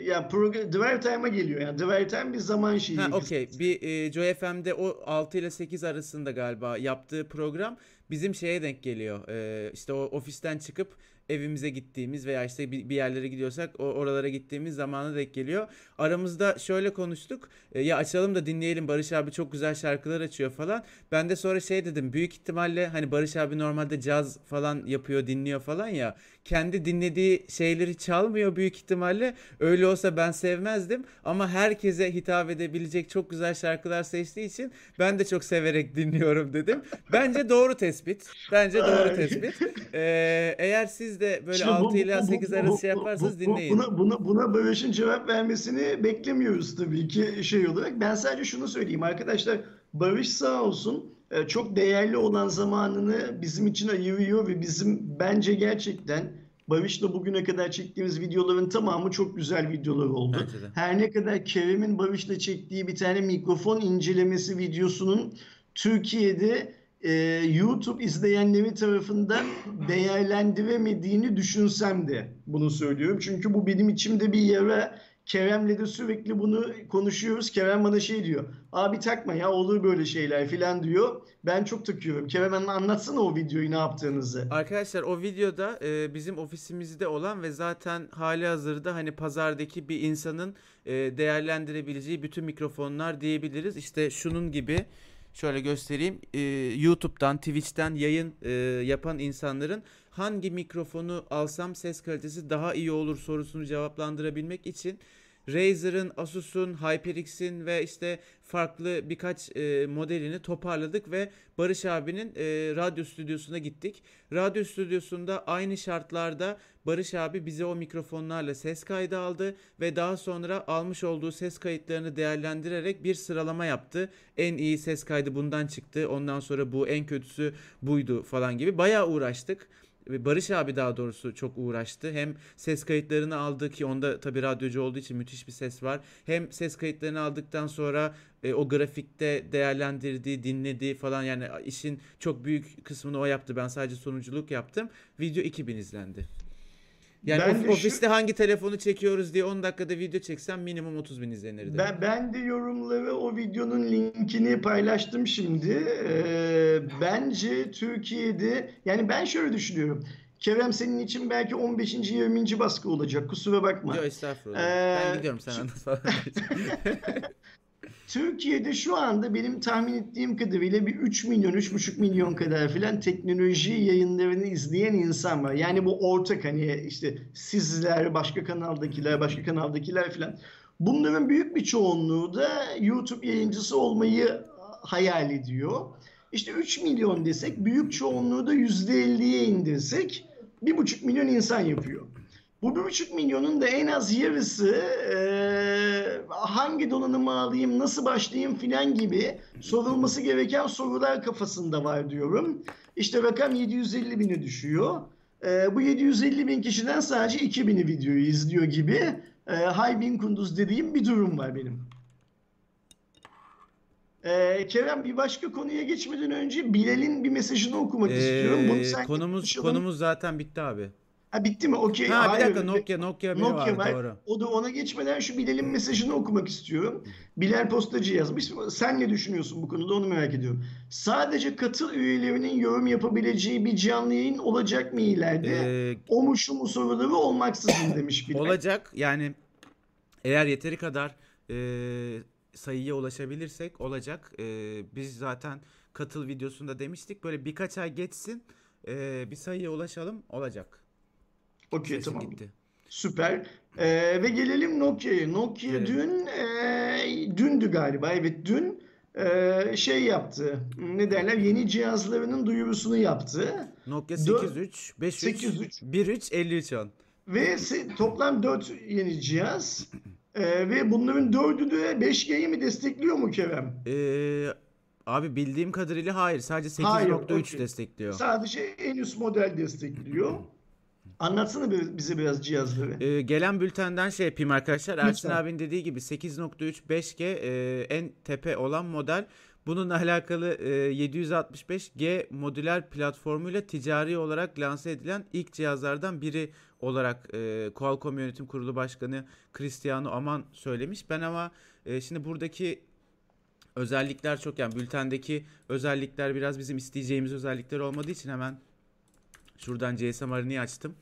Ya program Drive Time'a geliyor yani. Drive Time bir zaman şeyi. Ha okey. Bir e, Joy FM'de o 6 ile 8 arasında galiba yaptığı program bizim şeye denk geliyor. E, işte o ofisten çıkıp evimize gittiğimiz veya işte bir, yerlere gidiyorsak oralara gittiğimiz zamana denk geliyor. Aramızda şöyle konuştuk. E, ya açalım da dinleyelim Barış abi çok güzel şarkılar açıyor falan. Ben de sonra şey dedim. Büyük ihtimalle hani Barış abi normalde caz falan yapıyor, dinliyor falan ya. Kendi dinlediği şeyleri çalmıyor büyük ihtimalle. Öyle olsa ben sevmezdim ama herkese hitap edebilecek çok güzel şarkılar seçtiği için ben de çok severek dinliyorum dedim. Bence doğru tespit. Bence doğru tespit. Ee, eğer siz de böyle Şimdi bu- 6 ile bu- bu- 8 bu- arası bu- şey yaparsanız bu- bu- dinleyin. Buna, buna, buna Barış'ın cevap vermesini beklemiyoruz tabii ki şey olarak. Ben sadece şunu söyleyeyim arkadaşlar. Barış sağ olsun e, çok değerli olan zamanını bizim için ayırıyor ve bizim bence gerçekten Barış'la bugüne kadar çektiğimiz videoların tamamı çok güzel videolar oldu. Her ne kadar Kerem'in Barış'la çektiği bir tane mikrofon incelemesi videosunun Türkiye'de e, YouTube izleyenleri tarafından değerlendiremediğini düşünsem de bunu söylüyorum. Çünkü bu benim içimde bir yara. Kerem'le de sürekli bunu konuşuyoruz. Kerem bana şey diyor. Abi takma ya olur böyle şeyler filan diyor. Ben çok takıyorum. Kerem anla- anlatsana o videoyu ne yaptığınızı. Arkadaşlar o videoda e, bizim ofisimizde olan ve zaten hali hazırda hani pazardaki bir insanın e, değerlendirebileceği bütün mikrofonlar diyebiliriz. İşte şunun gibi şöyle göstereyim. E, YouTube'dan, Twitch'ten yayın e, yapan insanların hangi mikrofonu alsam ses kalitesi daha iyi olur sorusunu cevaplandırabilmek için Razer'ın, Asus'un, HyperX'in ve işte farklı birkaç e, modelini toparladık ve Barış abinin e, radyo stüdyosuna gittik. Radyo stüdyosunda aynı şartlarda Barış abi bize o mikrofonlarla ses kaydı aldı ve daha sonra almış olduğu ses kayıtlarını değerlendirerek bir sıralama yaptı. En iyi ses kaydı bundan çıktı. Ondan sonra bu en kötüsü buydu falan gibi. Bayağı uğraştık. Barış abi daha doğrusu çok uğraştı. Hem ses kayıtlarını aldı ki onda tabii radyocu olduğu için müthiş bir ses var. Hem ses kayıtlarını aldıktan sonra e, o grafikte değerlendirdiği, dinlediği falan yani işin çok büyük kısmını o yaptı. Ben sadece sonuculuk yaptım. Video 2000 izlendi. Yani Ben of- de şu- ofiste hangi telefonu çekiyoruz diye 10 dakikada video çeksem minimum 30 bin izlenirdi. Ben, ben de yorumları o videonun linkini paylaştım şimdi. Ee, bence Türkiye'de yani ben şöyle düşünüyorum. Kerem senin için belki 15. 20. baskı olacak. Kusura bakma. Yok estağfurullah. Ee, ben gidiyorum sen anlat falan. *laughs* *laughs* Türkiye'de şu anda benim tahmin ettiğim kadarıyla bir 3 milyon, 3,5 milyon kadar filan teknoloji yayınlarını izleyen insan var. Yani bu ortak hani işte sizler, başka kanaldakiler, başka kanaldakiler filan. Bunların büyük bir çoğunluğu da YouTube yayıncısı olmayı hayal ediyor. İşte 3 milyon desek, büyük çoğunluğu da %50'ye indirsek 1,5 milyon insan yapıyor. Bu bir buçuk milyonun da en az yarısı eee, hangi donanımı alayım, nasıl başlayayım filan gibi sorulması gereken sorular kafasında var diyorum. İşte rakam 750 bine düşüyor. Eee, bu 750 bin kişiden sadece 2000'i videoyu izliyor gibi eee Haybin Kunduz dediğim bir durum var benim. Eee, Kerem bir başka konuya geçmeden önce Bilal'in bir mesajını okumak istiyorum. Bunu Ee, sen konumuz konumuz zaten bitti abi. Ha bitti mi? Okey. Ha bir Hayır. dakika Nokia Nokia Nokia var, var. doğru. O da ona geçmeden şu Bilal'in mesajını okumak istiyorum. Bilal Postacı yazmış. Sen ne düşünüyorsun bu konuda onu merak ediyorum. Sadece katıl üyelerinin yorum yapabileceği bir canlı yayın olacak mı ileride? Ee, o mu şu mu soruları olmaksızın *coughs* demiş Bilal. olacak yani eğer yeteri kadar e, sayıya ulaşabilirsek olacak. E, biz zaten katıl videosunda demiştik böyle birkaç ay geçsin e, bir sayıya ulaşalım olacak. Okey Sesim tamam. gitti. Süper. Ee, ve gelelim Nokia'ya. Nokia Gelelim. dün e, dündü galiba. Evet dün e, şey yaptı. Ne derler? Yeni cihazlarının duyurusunu yaptı. Nokia Dö- 83 53 803. 13 53 10. Ve toplam 4 yeni cihaz. Ee, ve bunların dördü de 5G'yi mi destekliyor mu Kerem? Ee, abi bildiğim kadarıyla hayır sadece Hayır, 8.3 okey. destekliyor. Sadece en üst model destekliyor. *clears throat* Anlatsana bize biraz cihazları. Ee, gelen bültenden şey yapayım arkadaşlar. Ersin Lütfen. abinin dediği gibi 8.3 5G e, en tepe olan model. Bununla alakalı e, 765G modüler platformuyla ticari olarak lanse edilen ilk cihazlardan biri olarak e, Qualcomm Yönetim Kurulu Başkanı Cristiano Aman söylemiş. Ben ama e, şimdi buradaki özellikler çok yani bültendeki özellikler biraz bizim isteyeceğimiz özellikler olmadığı için hemen şuradan GSM Arena'yı açtım.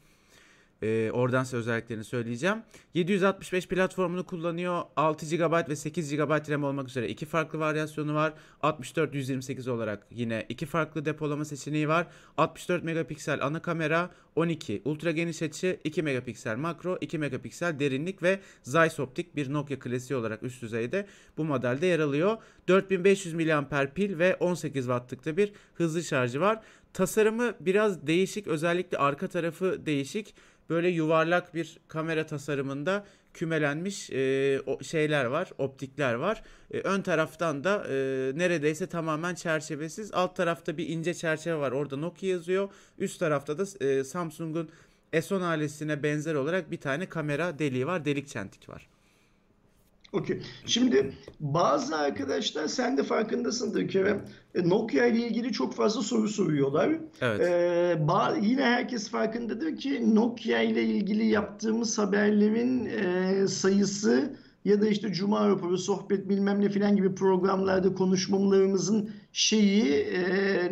Ee, oradan size özelliklerini söyleyeceğim. 765 platformunu kullanıyor. 6 GB ve 8 GB RAM olmak üzere iki farklı varyasyonu var. 64 128 olarak yine iki farklı depolama seçeneği var. 64 megapiksel ana kamera, 12 ultra geniş açı, 2 megapiksel makro, 2 megapiksel derinlik ve Zeiss optik bir Nokia klasiği olarak üst düzeyde bu modelde yer alıyor. 4500 mAh pil ve 18 wattlıkta bir hızlı şarjı var. Tasarımı biraz değişik özellikle arka tarafı değişik böyle yuvarlak bir kamera tasarımında kümelenmiş e, o şeyler var, optikler var. E, ön taraftan da e, neredeyse tamamen çerçevesiz. Alt tarafta bir ince çerçeve var. Orada Nokia yazıyor. Üst tarafta da e, Samsung'un S10 ailesine benzer olarak bir tane kamera deliği var. Delik çentik var. Okey. Şimdi bazı arkadaşlar sen de farkındasındır Kerem. e, Nokia ile ilgili çok fazla soru soruyorlar. Evet. Ee, yine herkes farkındadır ki Nokia ile ilgili yaptığımız haberlerin e, sayısı ya da işte Cuma raporu, sohbet bilmem ne filan gibi programlarda konuşmalarımızın şeyi e,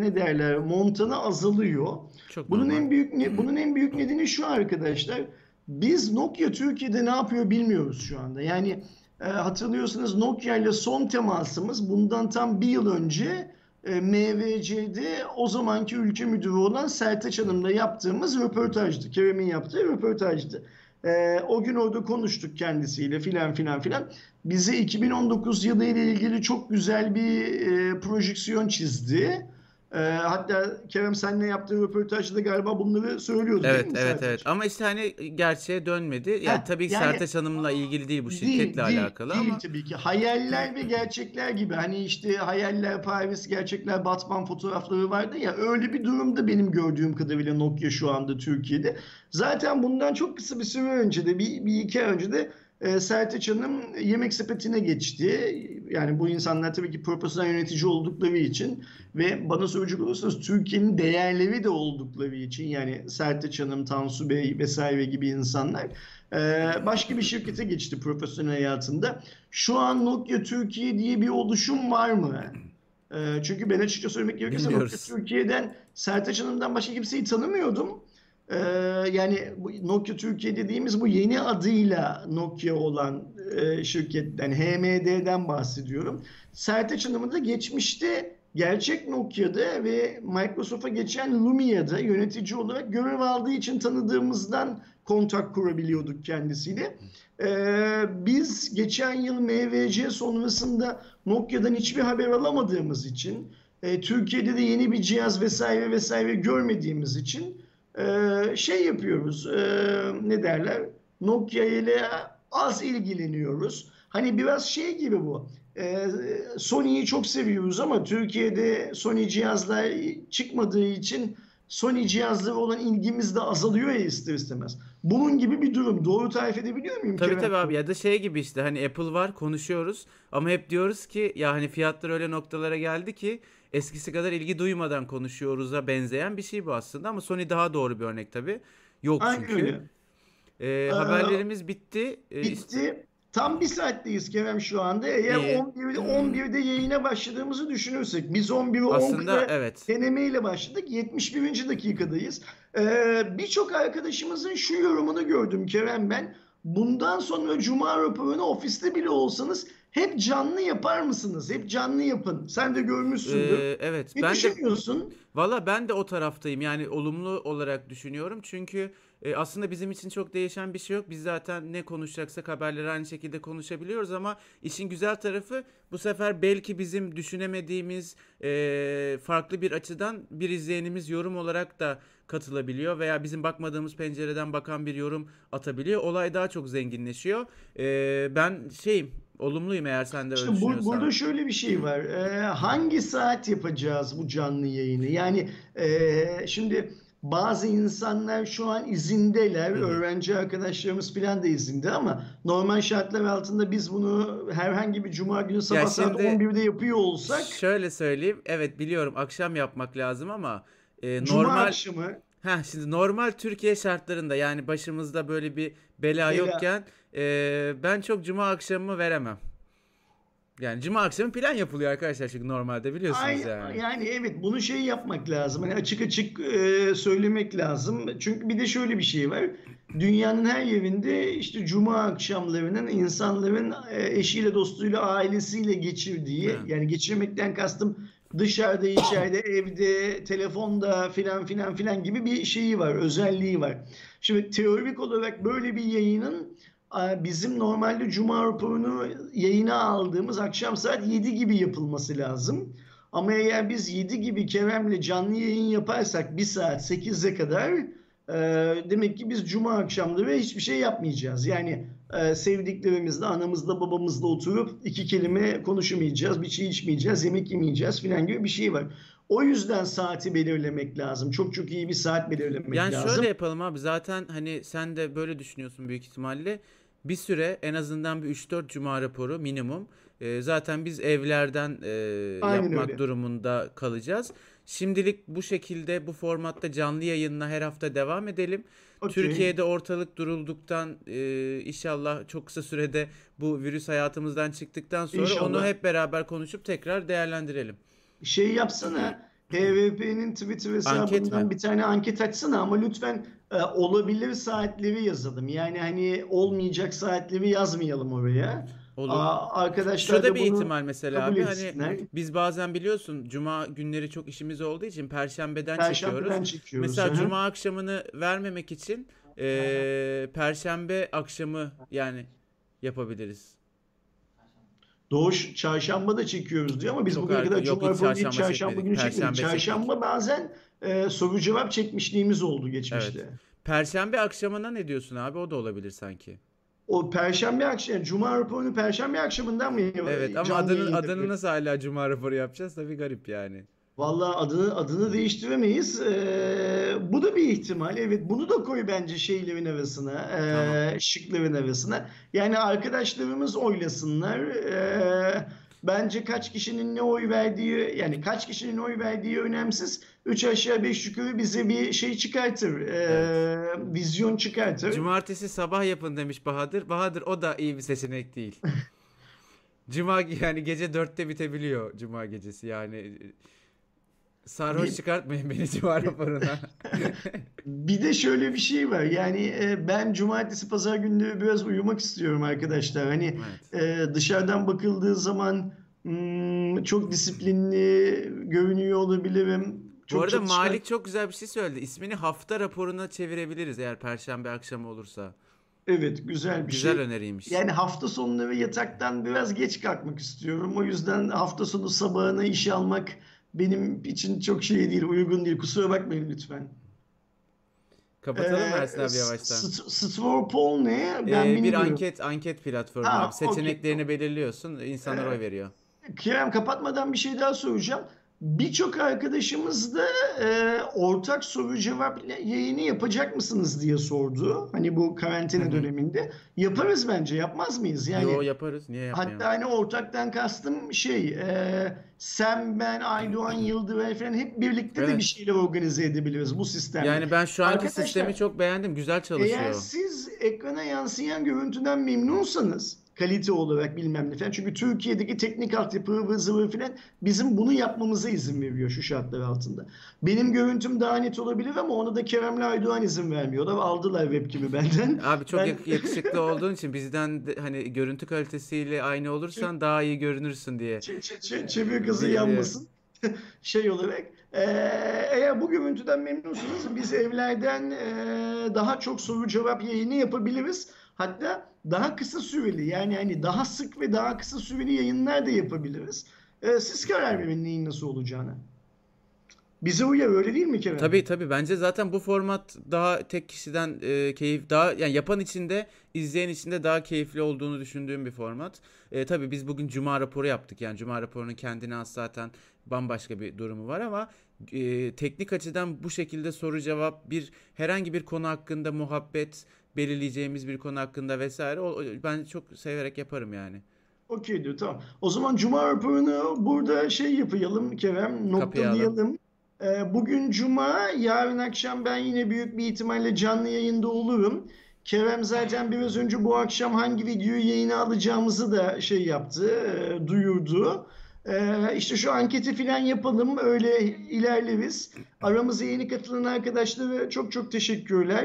ne derler montanı azalıyor. Çok Bunun normal. en büyük ne- bunun en büyük nedeni şu arkadaşlar. Biz Nokia Türkiye'de ne yapıyor bilmiyoruz şu anda. Yani e, hatırlıyorsanız Nokia ile son temasımız bundan tam bir yıl önce e, MVC'de o zamanki ülke müdürü olan Sertaç Hanım'la yaptığımız röportajdı. Kerem'in yaptığı röportajdı. E, o gün orada konuştuk kendisiyle filan filan filan. Bize 2019 yılı ile ilgili çok güzel bir e, projeksiyon çizdi. Ee, hatta Kerem seninle yaptığı röportajda da galiba bunları söylüyordu değil Evet mi evet Sertaç? evet ama işte hani gerçeğe dönmedi. Ya Heh, tabii ki yani Sertaç Hanım'la ilgili değil bu Değil, şirketle değil, alakalı değil ama tabii ki. Hayaller ve gerçekler gibi. Hani işte hayaller Paris, gerçekler Batman fotoğrafları vardı ya. Öyle bir durumda benim gördüğüm kadarıyla Nokia şu anda Türkiye'de. Zaten bundan çok kısa bir süre önce de bir, bir iki ay önce de e, Sertaç Hanım yemek sepetine geçti. Yani bu insanlar tabii ki profesyonel yönetici oldukları için ve bana soracak olursanız Türkiye'nin değerleri de oldukları için yani Sertaç Hanım, Tansu Bey vesaire gibi insanlar başka bir şirkete geçti profesyonel hayatında. Şu an Nokia Türkiye diye bir oluşum var mı? Çünkü ben açıkça söylemek gerekirse Nokia bilmiyoruz. Türkiye'den Sertaç Hanım'dan başka kimseyi tanımıyordum. Ee, yani Nokia Türkiye dediğimiz bu yeni adıyla Nokia olan e, şirketten HMD'den bahsediyorum. Sertaç Hanım'ı da geçmişte gerçek Nokia'da ve Microsoft'a geçen Lumia'da yönetici olarak görev aldığı için tanıdığımızdan kontak kurabiliyorduk kendisiyle. Ee, biz geçen yıl MVC sonrasında Nokia'dan hiçbir haber alamadığımız için e, Türkiye'de de yeni bir cihaz vesaire vesaire görmediğimiz için e, şey yapıyoruz e, ne derler Nokia ile az ilgileniyoruz. Hani biraz şey gibi bu. E, Sony'yi çok seviyoruz ama Türkiye'de Sony cihazlar çıkmadığı için Sony cihazları olan ilgimiz de azalıyor ya ister istemez. Bunun gibi bir durum. Doğru tarif edebiliyor muyum tabii Kerem? tabii abi ya da şey gibi işte hani Apple var konuşuyoruz ama hep diyoruz ki ya hani fiyatlar öyle noktalara geldi ki eskisi kadar ilgi duymadan konuşuyoruz'a benzeyen bir şey bu aslında ama Sony daha doğru bir örnek tabii. Yok Aynen çünkü. öyle. Ee, haberlerimiz bitti. Ee, Bitti. Tam bir saatteyiz Kerem şu anda. Eğer İyi. 11'de, 11'de yayına başladığımızı düşünürsek biz 11'i aslında 11'de evet. denemeyle başladık. 71. dakikadayız. Ee, Birçok arkadaşımızın şu yorumunu gördüm Kerem ben. Bundan sonra Cuma raporunu ofiste bile olsanız hep canlı yapar mısınız? Hep canlı yapın. Sen de görmüşsündür. Ee, evet. ne Ben de düşünüyorsun? Valla ben de o taraftayım. Yani olumlu olarak düşünüyorum. Çünkü e, aslında bizim için çok değişen bir şey yok. Biz zaten ne konuşacaksak haberleri aynı şekilde konuşabiliyoruz ama işin güzel tarafı bu sefer belki bizim düşünemediğimiz e, farklı bir açıdan bir izleyenimiz yorum olarak da katılabiliyor veya bizim bakmadığımız pencereden bakan bir yorum atabiliyor. Olay daha çok zenginleşiyor. E, ben şeyim olumluyum eğer sen de öyle İşte bu- düşünüyorsan. burada şöyle bir şey var. Ee, hangi saat yapacağız bu canlı yayını? Yani e, şimdi bazı insanlar şu an izindeler. Öğrenci arkadaşlarımız falan da izinde ama normal şartlar altında biz bunu herhangi bir cuma günü sabah Ya saat şimdi- 11'de yapıyor olsak Şöyle söyleyeyim. Evet biliyorum akşam yapmak lazım ama e, cuma normal akşamı Heh, şimdi normal Türkiye şartlarında yani başımızda böyle bir bela Bela. yokken e, ben çok cuma akşamı veremem. Yani cuma akşamı plan yapılıyor arkadaşlar çünkü normalde biliyorsunuz Ay, yani. yani evet bunu şey yapmak lazım. Hani açık açık e, söylemek lazım. Çünkü bir de şöyle bir şey var. Dünyanın her yerinde işte cuma akşamlarının insanların e, eşiyle, dostuyla, ailesiyle geçirdiği Evet. yani geçirmekten kastım dışarıda, içeride, *coughs* evde, telefonda filan filan filan gibi bir şeyi var, özelliği var. Şimdi teorik olarak böyle bir yayının bizim normalde Cuma raporunu yayına aldığımız akşam saat 7 gibi yapılması lazım. Ama eğer biz 7 gibi Kerem'le canlı yayın yaparsak 1 saat 8'e kadar e, demek ki biz Cuma akşamları hiçbir şey yapmayacağız. Yani e, sevdiklerimizle, anamızla, babamızla oturup iki kelime konuşamayacağız, bir şey içmeyeceğiz, yemek yemeyeceğiz filan gibi bir şey var. O yüzden saati belirlemek lazım. Çok çok iyi bir saat belirlemek Yani lazım. şöyle yapalım abi zaten hani sen de böyle düşünüyorsun büyük ihtimalle. Bir süre en azından bir 3-4 cuma raporu minimum. E, zaten biz evlerden e, Aynen yapmak öyle. durumunda kalacağız. Şimdilik bu şekilde bu formatta canlı yayınla her hafta devam edelim. Okey. Türkiye'de ortalık durulduktan e, inşallah çok kısa sürede bu virüs hayatımızdan çıktıktan sonra İnşallah. onu hep beraber konuşup tekrar değerlendirelim. Şey yapsana. HVP'nin Twitter hesabından bir tane anket açsana ama lütfen e, olabilir saatleri yazalım. Yani hani olmayacak saatleri yazmayalım oraya. Olur. Aa, arkadaşlar Şu da da bir bunu ihtimal mesela abi etsinler. hani biz bazen biliyorsun cuma günleri çok işimiz olduğu için perşembeden Perşembeden çekiyoruz. çekiyoruz. Mesela cuma akşamını vermemek için eee, perşembe akşamı yani yapabiliriz. Doğuş çarşamba da çekiyoruz diyor ama biz Çok bugüne kadar değil çarşamba çarşamba çekmedik. günü çekmedik. Perşembe. Çarşamba bazen e, soru cevap çekmişliğimiz oldu geçmişte. Evet. Perşembe akşamına ne diyorsun abi? O da olabilir sanki. O perşembe akşamı, Cuma raporunu perşembe akşamından mı Evet ama adını adını nasıl hala Cuma raporu yapacağız? Tabii garip yani. Vallahi adını adını değiştiremeyiz. Ee, bu da bir ihtimal. Evet, bunu da koy bence şeylerin arasına, ee, Tamam. şıkların arasına. Yani arkadaşlarımız oylasınlar. Ee, bence kaç kişinin ne oy verdiği, yani kaç kişinin oy verdiği önemsiz. Üç aşağı beş yukarı bize bir şey çıkartır, ee, vizyon çıkartır. Cumartesi sabah yapın demiş Bahadır. Bahadır o da iyi bir seçenek değil. *laughs* Cuma yani gece dörtte bitebiliyor Cuma gecesi yani. Sarhoş Bir- çıkartmayın beni Cuma raporuna. *laughs* Bir de şöyle bir şey var. Yani e, ben cumartesi pazar günleri biraz uyumak istiyorum arkadaşlar. Hani Evet. e, dışarıdan bakıldığı zaman hmm, çok disiplinli görünüyor olabilirim. Bu Çok arada çalışkan- Malik çok güzel bir şey söyledi. İsmini hafta raporuna çevirebiliriz eğer perşembe akşamı olursa. Evet, güzel bir Güzel şey. öneriymiş. Yani hafta sonları yataktan biraz geç kalkmak istiyorum. O yüzden hafta sonu sabahına iş almak benim için çok şey değil, uygun değil. Kusura bakmayın lütfen. Kapatalım Ee, Ersin abi yavaştan. St- Straw poll ne? Ben Ee, bir anket anket platformu Ha, abi. Seçeneklerini belirliyorsun, insanlar Evet. oy veriyor. Kerem kapatmadan bir şey daha soracağım. Birçok arkadaşımız da e, ortak soru cevap yayını yapacak mısınız diye sordu. Hani bu karantina Hı hı. döneminde. Yaparız bence, yapmaz mıyız? Yani Yo yaparız. Niye yapmayalım? hatta hani ortaktan kastım şey, e, sen, ben, Aydoğan, Yıldıray falan hep birlikte de Evet. bir şeyler organize edebiliriz bu sistemle. Yani ben şu anki Arkadaşlar, sistemi çok beğendim. Güzel çalışıyor. Eğer siz ekrana yansıyan görüntüden memnunsanız kalite olarak bilmem ne falan. Çünkü Türkiye'deki teknik altyapı ıvır zıvır falan bizim bunu yapmamıza izin veriyor şu şartlar altında. Benim görüntüm daha net olabilir ama ona da Kerem'le Aydoğan izin vermiyorlar. Aldılar webcam'i benden. *laughs* Abi çok Ben- yak- yakışıklı olduğun için bizden de, hani görüntü kalitesiyle aynı olursan daha iyi görünürsün diye. Çevir kızı yanmasın. *laughs* şey olarak. Ee, eğer bu görüntüden memnunsunuz biz evlerden e, daha çok soru cevap yayını yapabiliriz. Hatta daha kısa süreli yani hani daha sık ve daha kısa süreli yayınlar da yapabiliriz. Ee, siz karar verin neyin nasıl olacağını. Bize uyar öyle değil mi Kerem? Tabii tabii bence zaten bu format daha tek kişiden e, keyif daha yani yapan içinde izleyen içinde daha keyifli olduğunu düşündüğüm bir format. E, tabii biz bugün Cuma raporu yaptık. Yani Cuma raporunun kendine has zaten bambaşka bir durumu var ama e, teknik açıdan bu şekilde soru cevap bir herhangi bir konu hakkında muhabbet belirleyeceğimiz bir konu hakkında vesaire o, ben çok severek yaparım yani. Okey diyor tamam. O zaman Cuma raporunu burada şey yapalım Kerem noktalayalım. Ee, bugün Cuma, yarın akşam ben yine büyük bir ihtimalle canlı yayında olurum. Kerem zaten biraz önce bu akşam hangi videoyu yayına alacağımızı da şey yaptı, e, duyurdu. Ee, işte şu anketi falan yapalım, öyle ilerleriz. Aramıza yeni katılan arkadaşlara çok çok teşekkürler.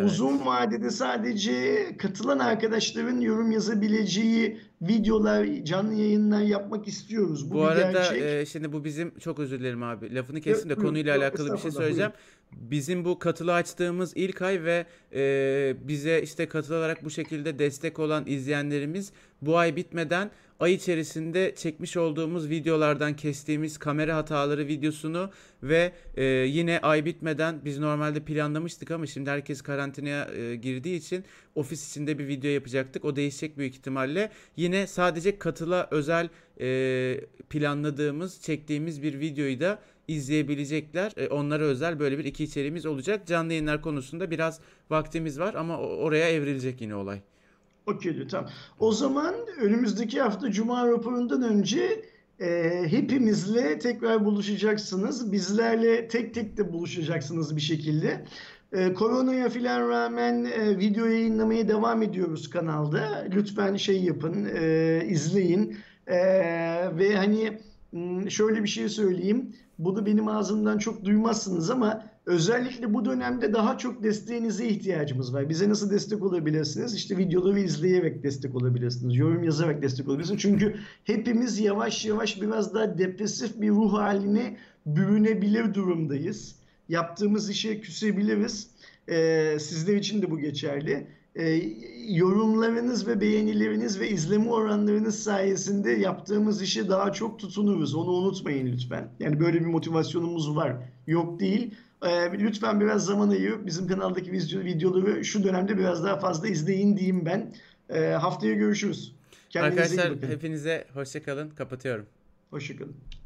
Evet. Uzun vadede sadece katılan arkadaşların yorum yazabileceği videolar, canlı yayınlar yapmak istiyoruz. Bu, Bu arada gerçek. e, şimdi bu bizim çok özür dilerim abi. Lafını kestim de konuyla yok, alakalı bir şey söyleyeceğim. Bizim bu katılı açtığımız ilk ay ve e, bize işte katılarak bu şekilde destek olan izleyenlerimiz bu ay bitmeden ay içerisinde çekmiş olduğumuz videolardan kestiğimiz kamera hataları videosunu ve e, yine ay bitmeden biz normalde planlamıştık ama şimdi herkes karantinaya e, girdiği için ofis içinde bir video yapacaktık. O değişecek büyük ihtimalle. Yine sadece katıla özel e, planladığımız, çektiğimiz bir videoyu da izleyebilecekler. E, onlara özel böyle bir iki içeriğimiz olacak. Canlı yayınlar konusunda biraz vaktimiz var ama oraya evrilecek yine olay. Okey tamam. O zaman önümüzdeki hafta Cuma raporundan önce e, hepimizle tekrar buluşacaksınız. Bizlerle tek tek de buluşacaksınız bir şekilde. E, koronaya filan rağmen e, video yayınlamaya devam ediyoruz kanalda. Lütfen şey yapın, e, izleyin. E, ve hani şöyle bir şey söyleyeyim. Bunu benim ağzımdan çok duymazsınız ama özellikle bu dönemde daha çok desteğinize ihtiyacımız var. Bize nasıl destek olabilirsiniz? İşte videoları izleyerek destek olabilirsiniz. Yorum yazarak destek olabilirsiniz. Çünkü hepimiz yavaş yavaş biraz daha depresif bir ruh haline bürünebilir durumdayız. Yaptığımız işe küsebiliriz. Ee, sizler için de bu geçerli. E, yorumlarınız ve beğenileriniz ve izleme oranlarınız sayesinde yaptığımız işe daha çok tutunuruz. Onu unutmayın lütfen. Yani böyle bir motivasyonumuz var. Yok değil. E, lütfen biraz zaman ayırıp bizim kanaldaki video, videoları şu dönemde biraz daha fazla izleyin diyeyim ben. E, haftaya görüşürüz. Kendinize iyi Arkadaşlar hepinize hoşçakalın. Kapatıyorum. Hoşçakalın.